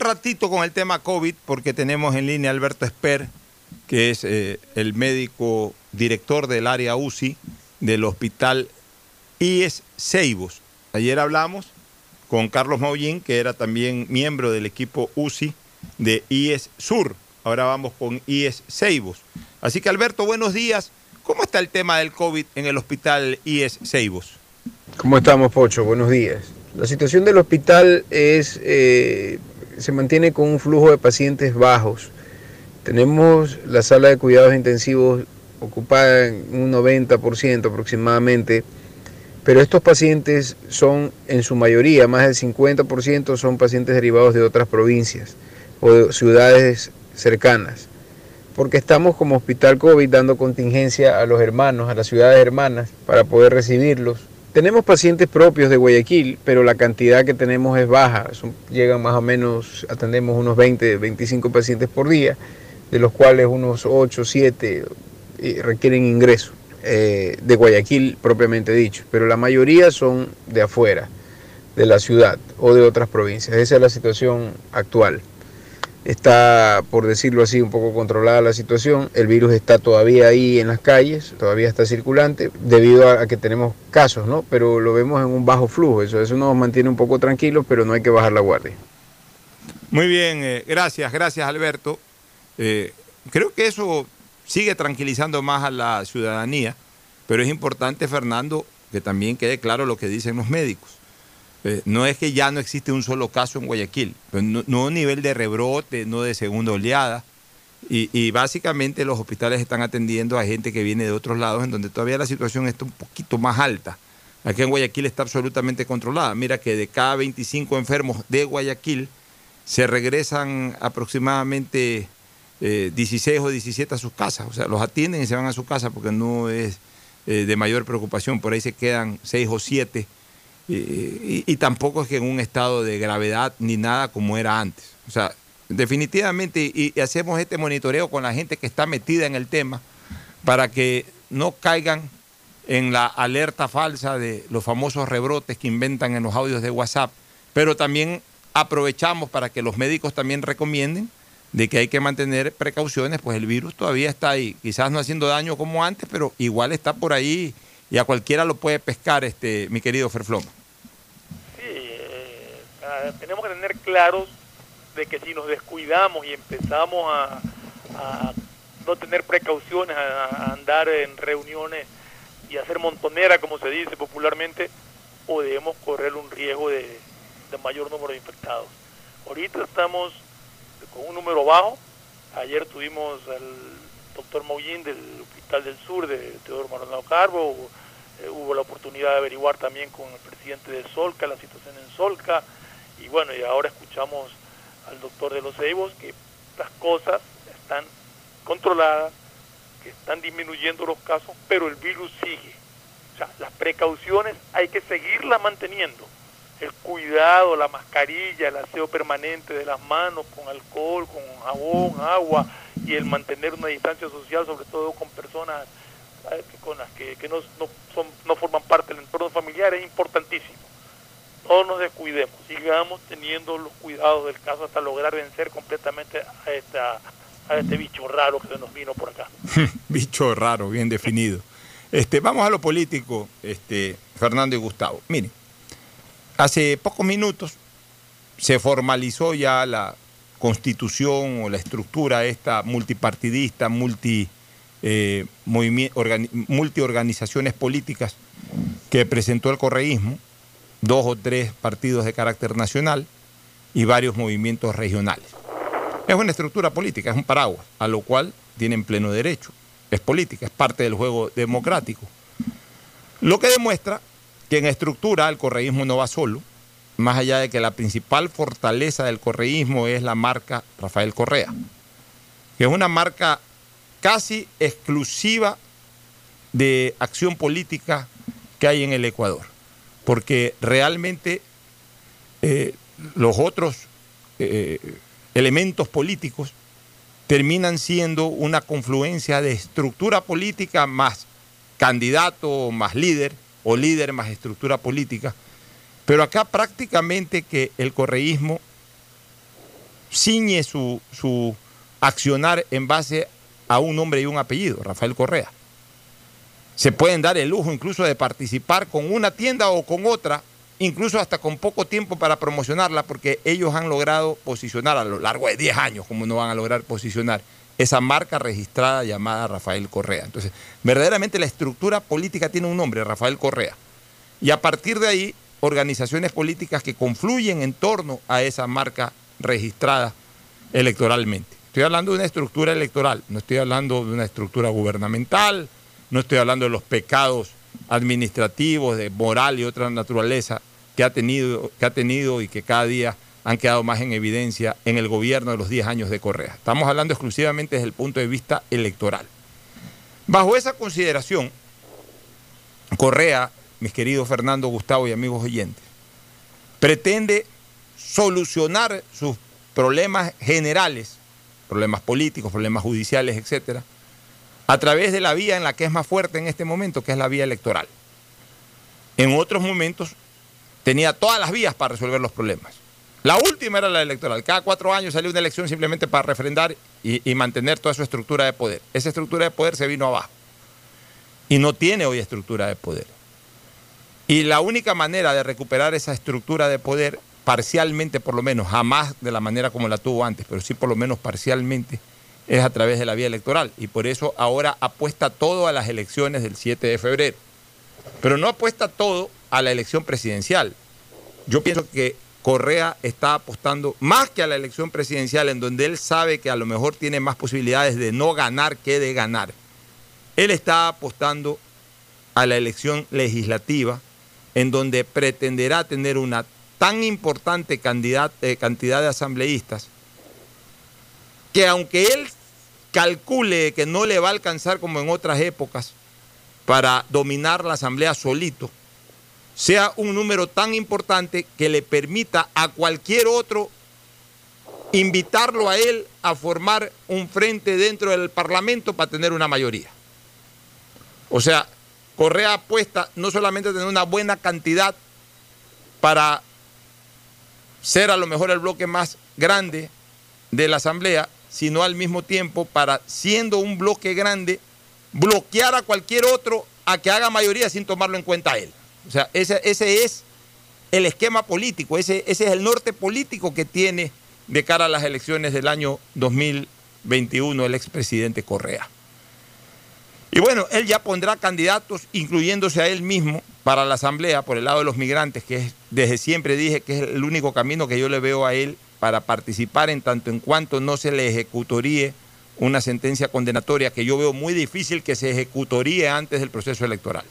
ratito con el tema COVID porque tenemos en línea a Alberto Esper, que es eh, el médico director del área UCI del hospital IES Ceibos. Ayer hablamos con Carlos Maullín, que era también miembro del equipo UCI de IES Sur. Ahora vamos con IES Ceibos. Así que Alberto, buenos días. ¿Cómo está el tema del COVID en el hospital IES Ceibos? ¿Cómo estamos, Pocho? Buenos días. La situación del hospital es, eh, se mantiene con un flujo de pacientes bajos. Tenemos la sala de cuidados intensivos ocupada en un 90% aproximadamente, pero estos pacientes son en su mayoría, más del 50% son pacientes derivados de otras provincias o de ciudades cercanas, porque estamos como hospital COVID dando contingencia a los hermanos, a las ciudades hermanas, para poder recibirlos tenemos pacientes propios de Guayaquil, pero la cantidad que tenemos es baja. Llegan más o menos, atendemos unos 20, 25 pacientes por día, de los cuales unos 8, 7 eh, requieren ingreso eh, de Guayaquil propiamente dicho, pero la mayoría son de afuera, de la ciudad o de otras provincias. Esa es la situación actual. Está, por decirlo así, un poco controlada la situación. El virus está todavía ahí en las calles, todavía está circulante, debido a que tenemos casos, ¿no? Pero lo vemos en un bajo flujo. Eso, eso nos mantiene un poco tranquilos, pero no hay que bajar la guardia. Muy bien, eh, gracias, gracias Alberto. Eh, creo que eso sigue tranquilizando más a la ciudadanía, pero es importante, Fernando, que también quede claro lo que dicen los médicos. Eh, no es que ya no existe un solo caso en Guayaquil, no, no, nivel de rebrote, no de segunda oleada. Y, y, básicamente los hospitales están atendiendo a gente que viene de otros lados en donde todavía la situación está un poquito más alta. Aquí en Guayaquil está absolutamente controlada. Mira que de cada 25 enfermos de Guayaquil se regresan aproximadamente eh, 16 o 17 a sus casas. O sea, los atienden y se van a su casa porque no es eh, de mayor preocupación. Por ahí se quedan 6 o 7 y, y, tampoco es que en un estado de gravedad ni nada como era antes. O sea, definitivamente, y, y, hacemos este monitoreo con la gente que está metida en el tema para que no caigan en la alerta falsa de los famosos rebrotes que inventan en los audios de WhatsApp, pero también aprovechamos para que los médicos también recomienden de que hay que mantener precauciones, pues el virus todavía está ahí, quizás no haciendo daño como antes, pero igual está por ahí y a cualquiera lo puede pescar, este, mi querido Ferfloma. Eh, tenemos que tener claros de que si nos descuidamos y empezamos a, no tener precauciones, a, andar en reuniones y hacer montonera, como se dice popularmente, o debemos correr un riesgo de, mayor número de infectados. Ahorita estamos con un número bajo. Ayer tuvimos al doctor Moullín del Hospital del Sur de Teodoro Maldonado Carbo. Eh, hubo la oportunidad de averiguar también con el presidente de Solca la situación en Solca. Y bueno, y ahora escuchamos al doctor de los Eibos que las cosas están controladas, que están disminuyendo los casos, pero el virus sigue. O sea, las precauciones hay que seguirlas manteniendo. El cuidado, la mascarilla, el aseo permanente de las manos con alcohol, con jabón, agua y el mantener una distancia social, sobre todo con personas eh, con las que, que no, no, son, no forman parte del entorno familiar, es importantísimo. No nos descuidemos, sigamos teniendo los cuidados del caso hasta lograr vencer completamente a, este bicho raro que nos vino por acá. bicho raro, bien definido. Este, vamos a lo político, este, Fernando y Gustavo. Miren, hace pocos minutos se formalizó ya la constitución o la estructura esta multipartidista, multi, eh, multiorganizaciones políticas que presentó el correísmo, dos o tres partidos de carácter nacional y varios movimientos regionales. Es una estructura política, es un paraguas, a lo cual tienen pleno derecho. Es política, es parte del juego democrático. Lo que demuestra que en estructura el correísmo no va solo, más allá de que la principal fortaleza del correísmo es la marca Rafael Correa, que es una marca casi exclusiva de acción política que hay en el Ecuador, porque realmente eh, los otros eh, elementos políticos terminan siendo una confluencia de estructura política más candidato más líder, o líder más estructura política. Pero acá prácticamente que el correísmo ciñe su, su accionar en base a un nombre y un apellido, Rafael Correa. Se pueden dar el lujo incluso de participar con una tienda o con otra, incluso hasta con poco tiempo para promocionarla, porque ellos han logrado posicionar a lo largo de 10 años, como no van a lograr posicionar esa marca registrada llamada Rafael Correa. Entonces, verdaderamente la estructura política tiene un nombre, Rafael Correa. Y a partir de ahí, organizaciones políticas que confluyen en torno a esa marca registrada electoralmente. Estoy hablando de una estructura electoral, no estoy hablando de una estructura gubernamental, no estoy hablando de los pecados administrativos, de moral y otra naturaleza que ha tenido, que ha tenido y que cada día han quedado más en evidencia en el gobierno de los 10 años de Correa. Estamos hablando exclusivamente desde el punto de vista electoral. Bajo esa consideración, Correa, mis queridos Fernando, Gustavo y amigos oyentes, pretende solucionar sus problemas generales problemas políticos, problemas judiciales, etcétera, a través de la vía en la que es más fuerte en este momento, que es la vía electoral. En otros momentos tenía todas las vías para resolver los problemas. La última era la electoral. Cada cuatro años salió una elección simplemente para refrendar y, y, mantener toda su estructura de poder. Esa estructura de poder se vino abajo. Y no tiene hoy estructura de poder. Y la única manera de recuperar esa estructura de poder parcialmente por lo menos, jamás de la manera como la tuvo antes, pero sí por lo menos parcialmente, es a través de la vía electoral. Y por eso ahora apuesta todo a las elecciones del 7 de febrero. Pero no apuesta todo a la elección presidencial. Yo pienso que Correa está apostando más que a la elección presidencial, en donde él sabe que a lo mejor tiene más posibilidades de no ganar que de ganar. Él está apostando a la elección legislativa, en donde pretenderá tener una tan importante cantidad, eh, cantidad de asambleístas que aunque él calcule que no le va a alcanzar como en otras épocas para dominar la asamblea solito, sea un número tan importante que le permita a cualquier otro invitarlo a él a formar un frente dentro del Parlamento para tener una mayoría. O sea, Correa apuesta no solamente a tener una buena cantidad para ser a lo mejor el bloque más grande de la Asamblea, sino al mismo tiempo para, siendo un bloque grande, bloquear a cualquier otro a que haga mayoría sin tomarlo en cuenta él. O sea, ese, ese es el esquema político, ese, ese es el norte político que tiene de cara a las elecciones del año 2021 el expresidente Correa. Y bueno, él ya pondrá candidatos, incluyéndose a él mismo, para la Asamblea por el lado de los migrantes, que es, desde siempre dije que es el único camino que yo le veo a él para participar en tanto en cuanto no se le ejecutoríe una sentencia condenatoria que yo veo muy difícil que se ejecutoríe antes del proceso electoral.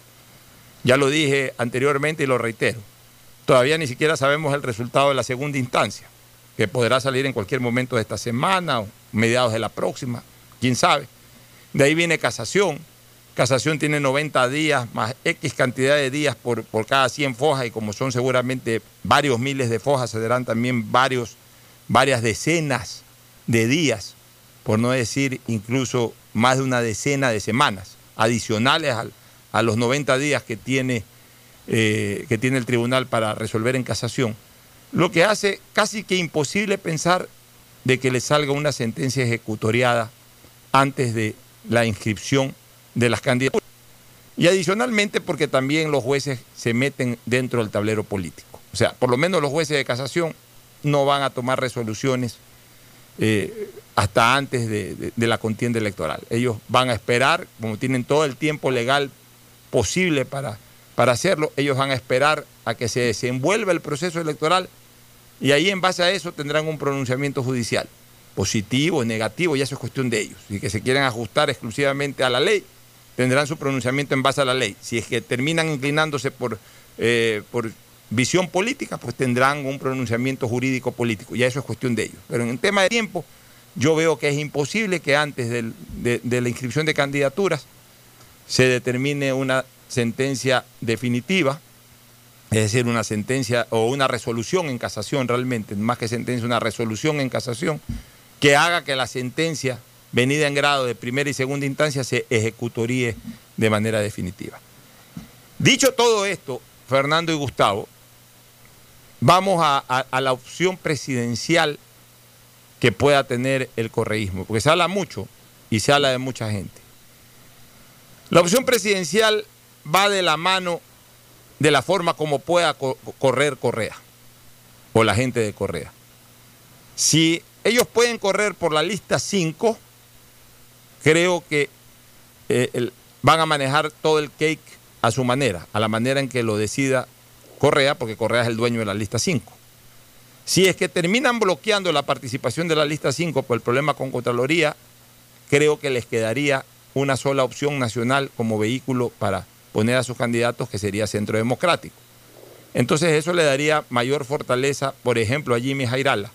Ya lo dije anteriormente y lo reitero. Todavía ni siquiera sabemos el resultado de la segunda instancia, que podrá salir en cualquier momento de esta semana o mediados de la próxima, quién sabe. De ahí viene casación. Casación tiene 90 días más X cantidad de días por, por cada 100 fojas y como son seguramente varios miles de fojas, se darán también varios, varias decenas de días, por no decir incluso más de una decena de semanas adicionales a los 90 días que tiene, eh, que tiene el tribunal para resolver en casación, lo que hace casi que imposible pensar de que le salga una sentencia ejecutoriada antes de la inscripción de las candidaturas. Y adicionalmente porque también los jueces se meten dentro del tablero político. O sea, por lo menos los jueces de casación no van a tomar resoluciones eh, hasta antes de, la contienda electoral. Ellos van a esperar, como tienen todo el tiempo legal posible para, para hacerlo, ellos van a esperar a que se desenvuelva el proceso electoral y ahí en base a eso tendrán un pronunciamiento judicial, positivo, negativo, y eso es cuestión de ellos. Si que se quieren ajustar exclusivamente a la ley, tendrán su pronunciamiento en base a la ley. Si es que terminan inclinándose por, eh, por visión política, pues tendrán un pronunciamiento jurídico político, y eso es cuestión de ellos. Pero en el tema de tiempo, yo veo que es imposible que antes de, la inscripción de candidaturas se determine una sentencia definitiva, es decir, una sentencia o una resolución en casación realmente, más que sentencia, una resolución en casación, que haga que la sentencia venida en grado de primera y segunda instancia se ejecutoríe de manera definitiva. Dicho todo esto, Fernando y Gustavo, vamos a, la opción presidencial que pueda tener el correísmo, porque se habla mucho y se habla de mucha gente. La opción presidencial va de la mano de la forma como pueda correr Correa o la gente de Correa. Si ellos pueden correr por la lista 5, creo que eh, van a manejar todo el cake a su manera, a la manera en que lo decida Correa, porque Correa es el dueño de la lista 5. Si es que terminan bloqueando la participación de la lista 5 por el problema con Contraloría, creo que les quedaría una sola opción nacional como vehículo para poner a sus candidatos, que sería Centro Democrático. Entonces eso le daría mayor fortaleza, por ejemplo, a Jimmy Jairala,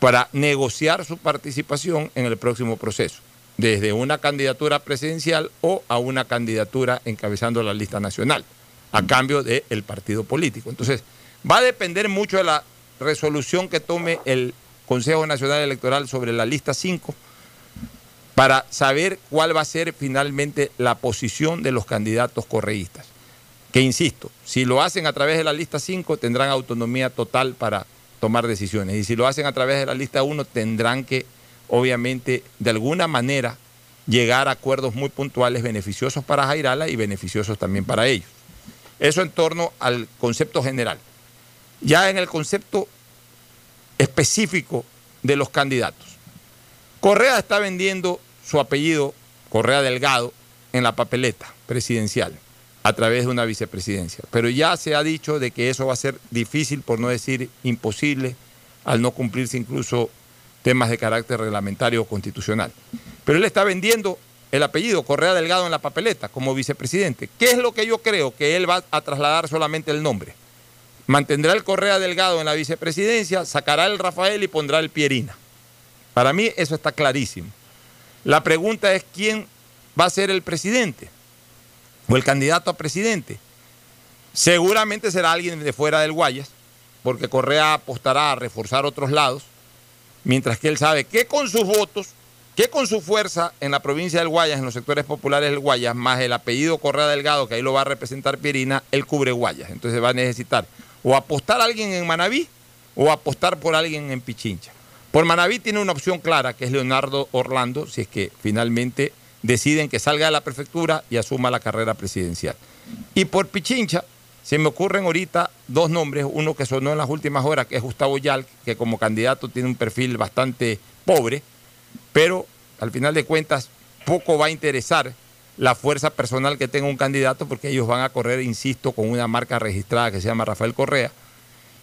para negociar su participación en el próximo proceso, desde una candidatura presidencial o a una candidatura encabezando la lista nacional, a cambio del partido político. Entonces, va a depender mucho de la resolución que tome el Consejo Nacional Electoral sobre la lista 5 para saber cuál va a ser finalmente la posición de los candidatos correístas. Que insisto, si lo hacen a través de la lista 5 tendrán autonomía total para tomar decisiones y si lo hacen a través de la lista 1 tendrán que obviamente de alguna manera llegar a acuerdos muy puntuales beneficiosos para Jairala y beneficiosos también para ellos. Eso en torno al concepto general. Ya en el concepto específico de los candidatos. Correa está vendiendo su apellido, Correa Delgado, en la papeleta presidencial a través de una vicepresidencia. Pero ya se ha dicho de que eso va a ser difícil, por no decir imposible, al no cumplirse incluso temas de carácter reglamentario o constitucional. Pero él está vendiendo el apellido Correa Delgado en la papeleta como vicepresidente. ¿Qué es lo que yo creo? Que él va a trasladar solamente el nombre. Mantendrá el Correa Delgado en la vicepresidencia, sacará el Rafael y pondrá el Pierina. Para mí eso está clarísimo. La pregunta es quién va a ser el presidente o el candidato a presidente. Seguramente será alguien de fuera del Guayas, porque Correa apostará a reforzar otros lados, mientras que él sabe que con sus votos, que con su fuerza en la provincia del Guayas, en los sectores populares del Guayas, más el apellido Correa Delgado, que ahí lo va a representar Pierina, él cubre Guayas. Entonces va a necesitar o apostar a alguien en Manabí o apostar por alguien en Pichincha. Por Manabí tiene una opción clara, que es Leonardo Orlando, si es que finalmente deciden que salga de la prefectura y asuma la carrera presidencial. Y por Pichincha se me ocurren ahorita dos nombres, uno que sonó en las últimas horas, que es Gustavo Yal, que como candidato tiene un perfil bastante pobre, pero al final de cuentas poco va a interesar la fuerza personal que tenga un candidato, porque ellos van a correr, insisto, con una marca registrada que se llama Rafael Correa.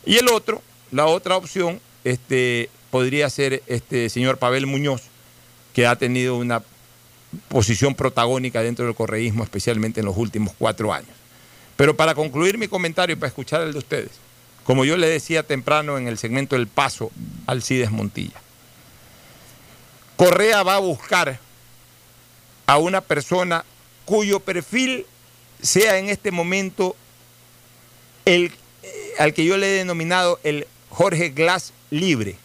Y el otro, la otra opción, este, podría ser este señor Pavel Muñoz, que ha tenido una posición protagónica dentro del correísmo, especialmente en los últimos cuatro años. Pero para concluir mi comentario y para escuchar el de ustedes, como yo le decía temprano en el segmento El Paso al Cides Montilla, Correa va a buscar a una persona cuyo perfil sea en este momento el eh, al que yo le he denominado el Jorge Glass libre.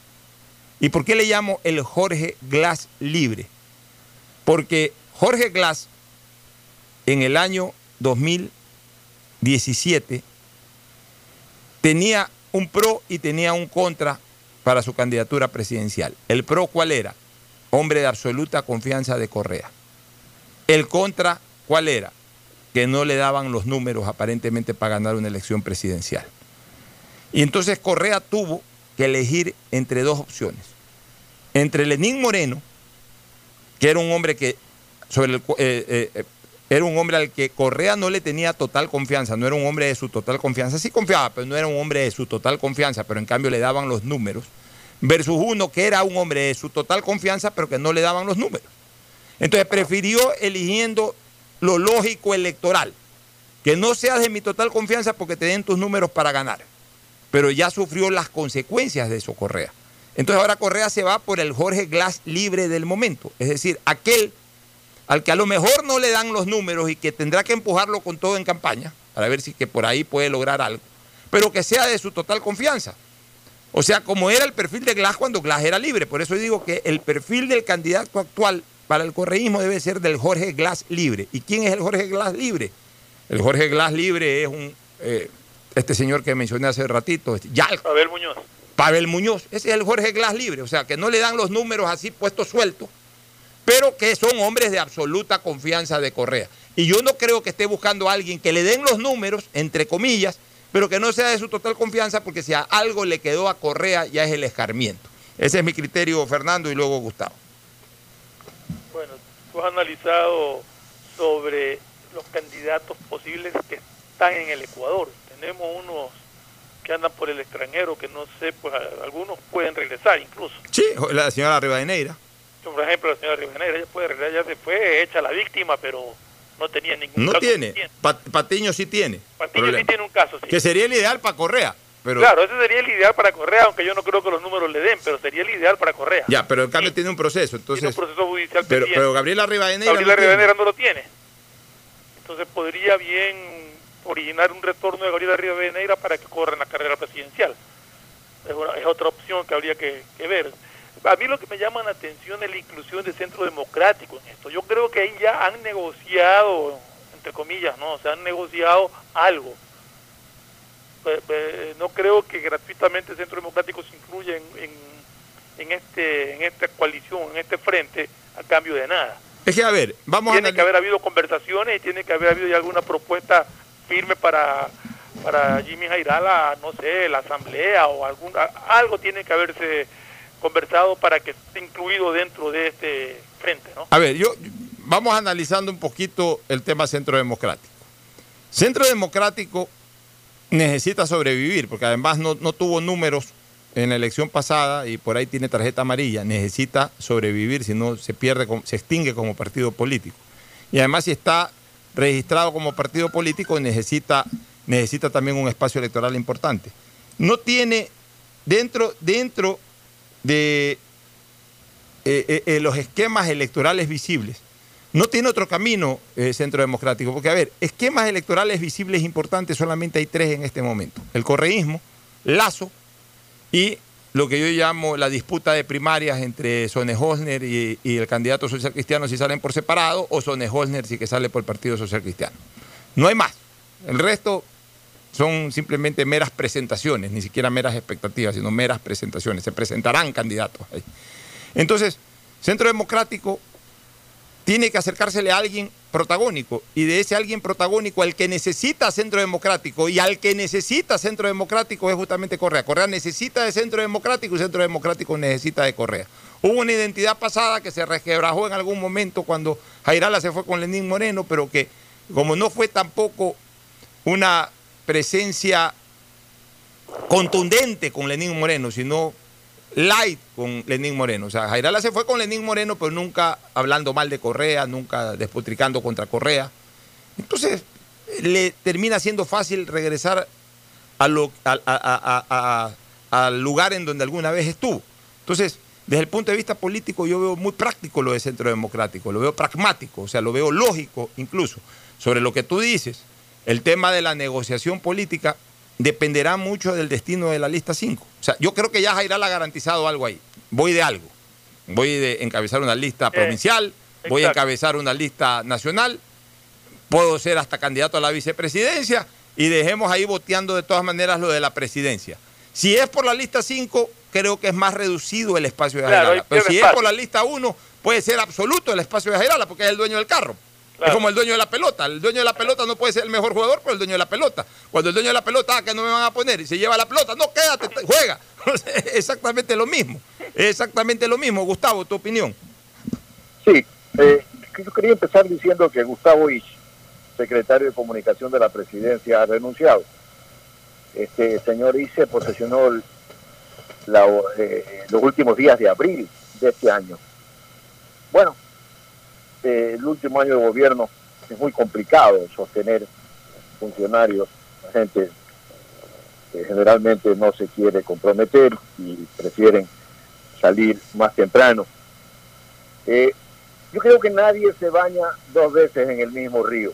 ¿Y por qué le llamo el Jorge Glass libre? Porque Jorge Glass en el año 2017 tenía un pro y tenía un contra para su candidatura presidencial. ¿El pro cuál era? Hombre de absoluta confianza de Correa. El contra cuál era? Que no le daban los números aparentemente para ganar una elección presidencial. Y entonces Correa tuvo que elegir entre dos opciones. Entre Lenín Moreno, que era un hombre que sobre el, eh, eh, era un hombre al que Correa no le tenía total confianza, no era un hombre de su total confianza, sí confiaba, pero no era un hombre de su total confianza, pero en cambio le daban los números, versus uno que era un hombre de su total confianza, pero que no le daban los números. Entonces prefirió eligiendo lo lógico electoral, que no seas de mi total confianza porque te den tus números para ganar, pero ya sufrió las consecuencias de eso Correa. Entonces ahora Correa se va por el Jorge Glass libre del momento, es decir, aquel al que a lo mejor no le dan los números y que tendrá que empujarlo con todo en campaña, para ver si que por ahí puede lograr algo, pero que sea de su total confianza. O sea, como era el perfil de Glass cuando Glass era libre. Por eso digo que el perfil del candidato actual para el correísmo debe ser del Jorge Glass libre. ¿Y quién es el Jorge Glass libre? El Jorge Glass libre es un eh, este señor que mencioné hace ratito, este, Pavel Muñoz. Pavel Muñoz, ese es el Jorge Glass libre, o sea, que no le dan los números así puestos sueltos, pero que son hombres de absoluta confianza de Correa. Y yo no creo que esté buscando a alguien que le den los números, entre comillas, pero que no sea de su total confianza, porque si a algo le quedó a Correa ya es el escarmiento. Ese es mi criterio, Fernando, y luego Gustavo. Bueno, tú has analizado sobre los candidatos posibles que están en el Ecuador. Tenemos unos que andan por el extranjero, que no sé, pues algunos pueden regresar incluso. Sí, la señora Rivadeneira. Por ejemplo, la señora Rivadeneira, ella puede regresar, ya se fue hecha la víctima, pero no tenía ningún No caso tiene. suficiente. Pa- Patiño sí tiene. Patiño sí problema. tiene un caso, sí. Que sería el ideal para Correa. Pero, Claro, ese sería el ideal para Correa, aunque yo no creo que los números le den, pero sería el ideal para Correa. Ya, pero en cambio tiene un proceso. Entonces, Tiene un proceso judicial pero, pero Gabriela Rivadeneira. Gabriela no tiene. Rivadeneira no lo tiene. Entonces podría bien originar un retorno de Gabriela Rivadeneira para que corra en la carrera presidencial. Es, una- es otra opción que habría que, que ver. A mí lo que me llama la atención es la inclusión del Centro Democrático en esto. Yo creo que ahí ya han negociado, entre comillas, ¿no? O sea, han negociado algo. Pe- pe- no creo que gratuitamente el Centro Democrático se incluya en, en- en este, en esta coalición, en este frente, a cambio de nada Es que, a ver, vamos a tiene que haber habido conversaciones y tiene que haber habido ya alguna propuesta firme para para Jimmy Jairala, no sé, la asamblea o algún algo tiene que haberse conversado para que esté incluido dentro de este frente, ¿no? A ver, yo vamos analizando un poquito el tema Centro Democrático. Centro Democrático necesita sobrevivir, porque además no, no tuvo números en la elección pasada y por ahí tiene tarjeta amarilla. Necesita sobrevivir, si no se pierde, se extingue como partido político. Y además si está registrado como partido político necesita, necesita también un espacio electoral importante. No tiene dentro, dentro de eh, eh, eh, los esquemas electorales visibles. No tiene otro camino eh, Centro Democrático, porque a ver, esquemas electorales visibles importantes solamente hay tres en este momento. El correísmo, Lazo y lo que yo llamo la disputa de primarias entre Sone Hosner y, el candidato social cristiano si salen por separado o Sone Hosner si que sale por el Partido Social Cristiano. No hay más. El resto son simplemente meras presentaciones, ni siquiera meras expectativas, sino meras presentaciones. Se presentarán candidatos ahí. Entonces, Centro Democrático tiene que acercársele a alguien protagónico y de ese alguien protagónico al que necesita Centro Democrático y al que necesita Centro Democrático es justamente Correa. Correa necesita de Centro Democrático y Centro Democrático necesita de Correa. Hubo una identidad pasada que se resquebrajó en algún momento cuando Jairala se fue con Lenín Moreno, pero que como no fue tampoco una presencia contundente con Lenín Moreno, sino light con Lenín Moreno. O sea, Jairala se fue con Lenín Moreno, pero nunca hablando mal de Correa, nunca despotricando contra Correa. Entonces, le termina siendo fácil regresar al lugar en donde alguna vez estuvo. Entonces, desde el punto de vista político, yo veo muy práctico lo de Centro Democrático, lo veo pragmático, o sea, lo veo lógico incluso. Sobre lo que tú dices, el tema de la negociación política dependerá mucho del destino de la lista 5. O sea, yo creo que ya Jairal ha garantizado algo ahí. Voy de algo. Voy de encabezar una lista provincial, voy a encabezar una lista nacional, puedo ser hasta candidato a la vicepresidencia y dejemos ahí boteando de todas maneras lo de la presidencia. Si es por la lista 5, creo que es más reducido el espacio de Jairala. Pero si es por la lista 1, puede ser absoluto el espacio de Jairala porque es el dueño del carro. Es como el dueño de la pelota. El dueño de la pelota no puede ser el mejor jugador, pero el dueño de la pelota. Cuando el dueño de la pelota, ah, que no me van a poner, y se lleva la pelota, no, quédate, te- juega. Exactamente lo mismo. Exactamente lo mismo. Gustavo, tu opinión. Sí, eh, yo quería empezar diciendo que Gustavo Isch, secretario de Comunicación de la Presidencia, ha renunciado. Este señor Isch se posesionó el- la- eh, los últimos días de abril de este año. Bueno, eh, el último año de gobierno es muy complicado sostener funcionarios, gente que generalmente no se quiere comprometer y prefieren salir más temprano. Eh, yo creo que nadie se baña dos veces en el mismo río.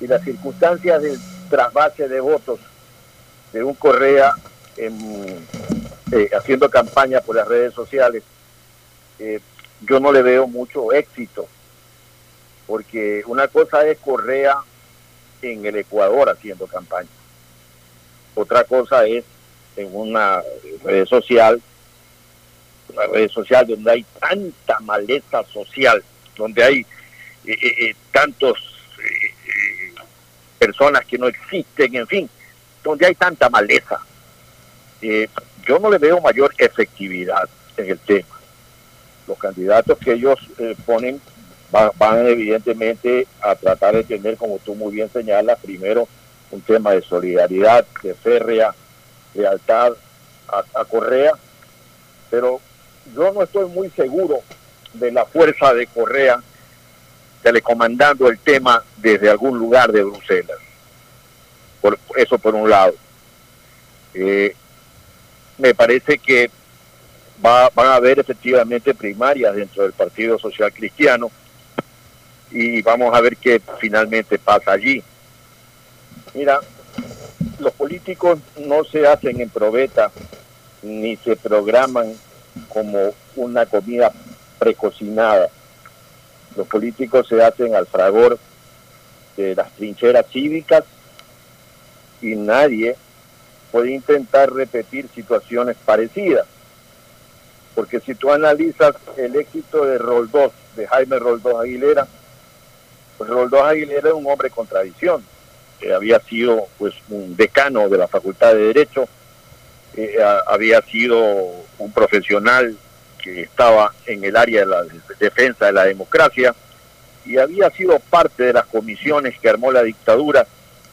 Y las circunstancias del trasvase de votos de un Correa eh, haciendo campaña por las redes sociales, eh, yo no le veo mucho éxito. Porque una cosa es Correa en el Ecuador haciendo campaña. Otra cosa es en una red social una red social donde hay tanta maleza social, donde hay eh, eh, eh, tantos eh, personas que no existen, en fin, donde hay tanta maleza. Yo no le veo mayor efectividad en el tema. Los candidatos que ellos eh, ponen va- van evidentemente a tratar de tener, como tú muy bien señalas, primero un tema de solidaridad, de férrea lealtad a, a Correa, pero yo no estoy muy seguro de la fuerza de Correa telecomandando el tema desde algún lugar de Bruselas. Por, eso por un lado. Eh, me parece que va, van a haber efectivamente primarias dentro del Partido Social Cristiano y vamos a ver qué finalmente pasa allí. Mira, los políticos no se hacen en probeta ni se programan como una comida precocinada. Los políticos se hacen al fragor de las trincheras cívicas y nadie puede intentar repetir situaciones parecidas. Porque si tú analizas el éxito de Roldós, de Jaime Roldós Aguilera, pues Roldós Aguilera es un hombre con tradición, había sido pues un decano de la Facultad de Derecho, eh, había sido un profesional que estaba en el área de la de- defensa de la democracia y había sido parte de las comisiones que armó la dictadura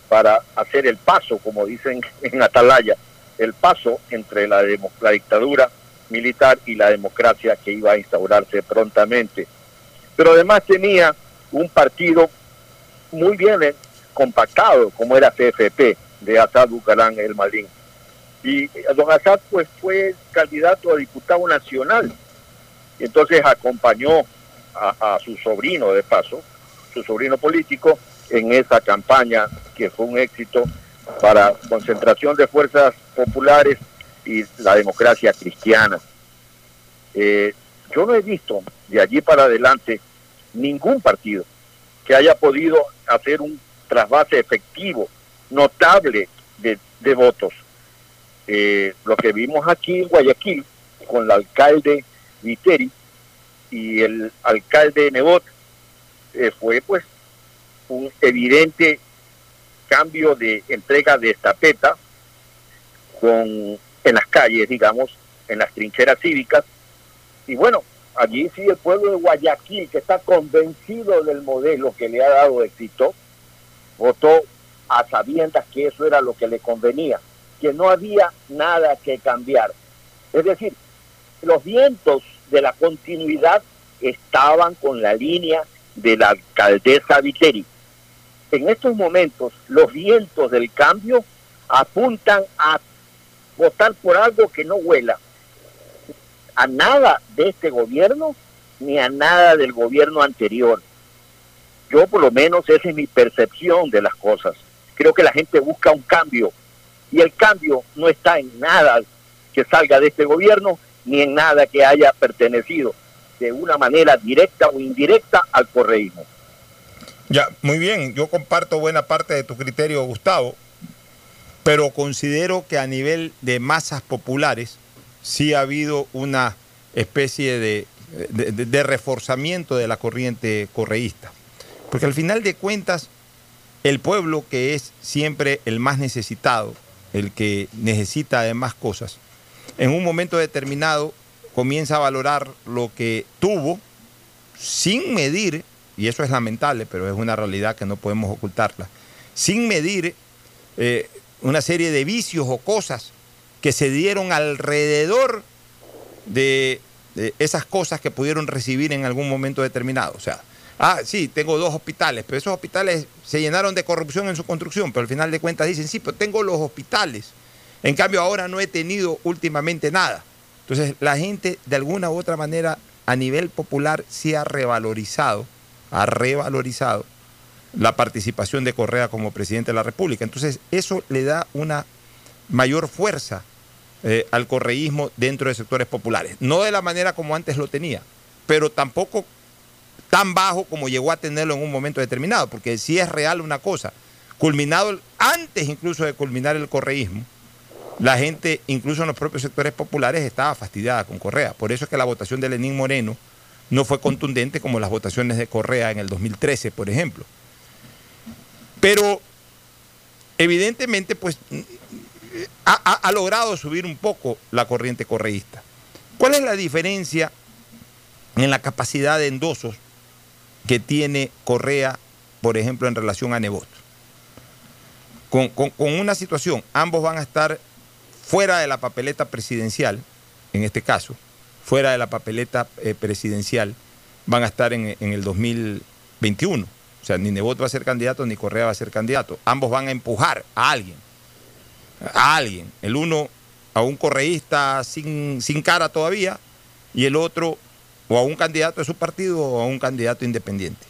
para hacer el paso, como dicen en Atalaya, el paso entre la, la dictadura militar y la democracia que iba a instaurarse prontamente. Pero además tenía un partido muy bien eh, compactado, como era CFP, de Assad Bucaram El Malín. Y eh, don Assad pues fue candidato a diputado nacional. Entonces acompañó a su sobrino de paso, su sobrino político, en esa campaña que fue un éxito para concentración de fuerzas populares y la democracia cristiana. Eh, yo no he visto de allí para adelante ningún partido que haya podido hacer un trasvase efectivo, notable de, votos. Eh, lo que vimos aquí en Guayaquil con el alcalde Viteri y el alcalde Nebot eh, fue pues un evidente cambio de entrega de estafeta con en las calles, digamos, en las trincheras cívicas, Y bueno, allí sí el pueblo de Guayaquil, que está convencido del modelo que le ha dado éxito, votó a sabiendas que eso era lo que le convenía, que no había nada que cambiar. Es decir, los vientos de la continuidad estaban con la línea de la alcaldesa Viteri. En estos momentos, los vientos del cambio apuntan a votar por algo que no huela a nada de este gobierno ni a nada del gobierno anterior. Yo por lo menos esa es mi percepción de las cosas. Creo que la gente busca un cambio y el cambio no está en nada que salga de este gobierno ni en nada que haya pertenecido de una manera directa o indirecta al correísmo. Ya, muy bien, yo comparto buena parte de tu criterio, Gustavo, pero considero que a nivel de masas populares sí ha habido una especie de, de, reforzamiento de la corriente correísta. Porque al final de cuentas, el pueblo que es siempre el más necesitado, el que necesita de más cosas, en un momento determinado comienza a valorar lo que tuvo sin medir, y eso es lamentable, pero es una realidad que no podemos ocultarla, sin medir eh, una serie de vicios o cosas que se dieron alrededor de, esas cosas que pudieron recibir en algún momento determinado. O sea, ah, sí, tengo dos hospitales, pero esos hospitales se llenaron de corrupción en su construcción, pero al final de cuentas dicen, sí, pero tengo los hospitales. En cambio, ahora no he tenido últimamente nada. Entonces, la gente, de alguna u otra manera, a nivel popular, sí ha revalorizado, ha revalorizado la participación de Correa como presidente de la República. Entonces, eso le da una mayor fuerza eh, al correísmo dentro de sectores populares. No de la manera como antes lo tenía, pero tampoco tan bajo como llegó a tenerlo en un momento determinado, porque si es real una cosa, culminado antes incluso de culminar el correísmo, la gente, incluso en los propios sectores populares, estaba fastidiada con Correa. Por eso es que la votación de Lenín Moreno no fue contundente como las votaciones de Correa en el 2013, por ejemplo. Pero evidentemente, pues ha, logrado subir un poco la corriente correísta. ¿Cuál es la diferencia en la capacidad de endosos que tiene Correa, por ejemplo, en relación a Nebot? Con, una situación, ambos van a estar fuera de la papeleta presidencial, en este caso, fuera de la papeleta eh, presidencial, van a estar en, en, el 2021. O sea, ni Nebot va a ser candidato, ni Correa va a ser candidato. Ambos van a empujar a alguien a alguien. El uno a un correísta sin, sin cara todavía y el otro o a un candidato de su partido o a un candidato independiente.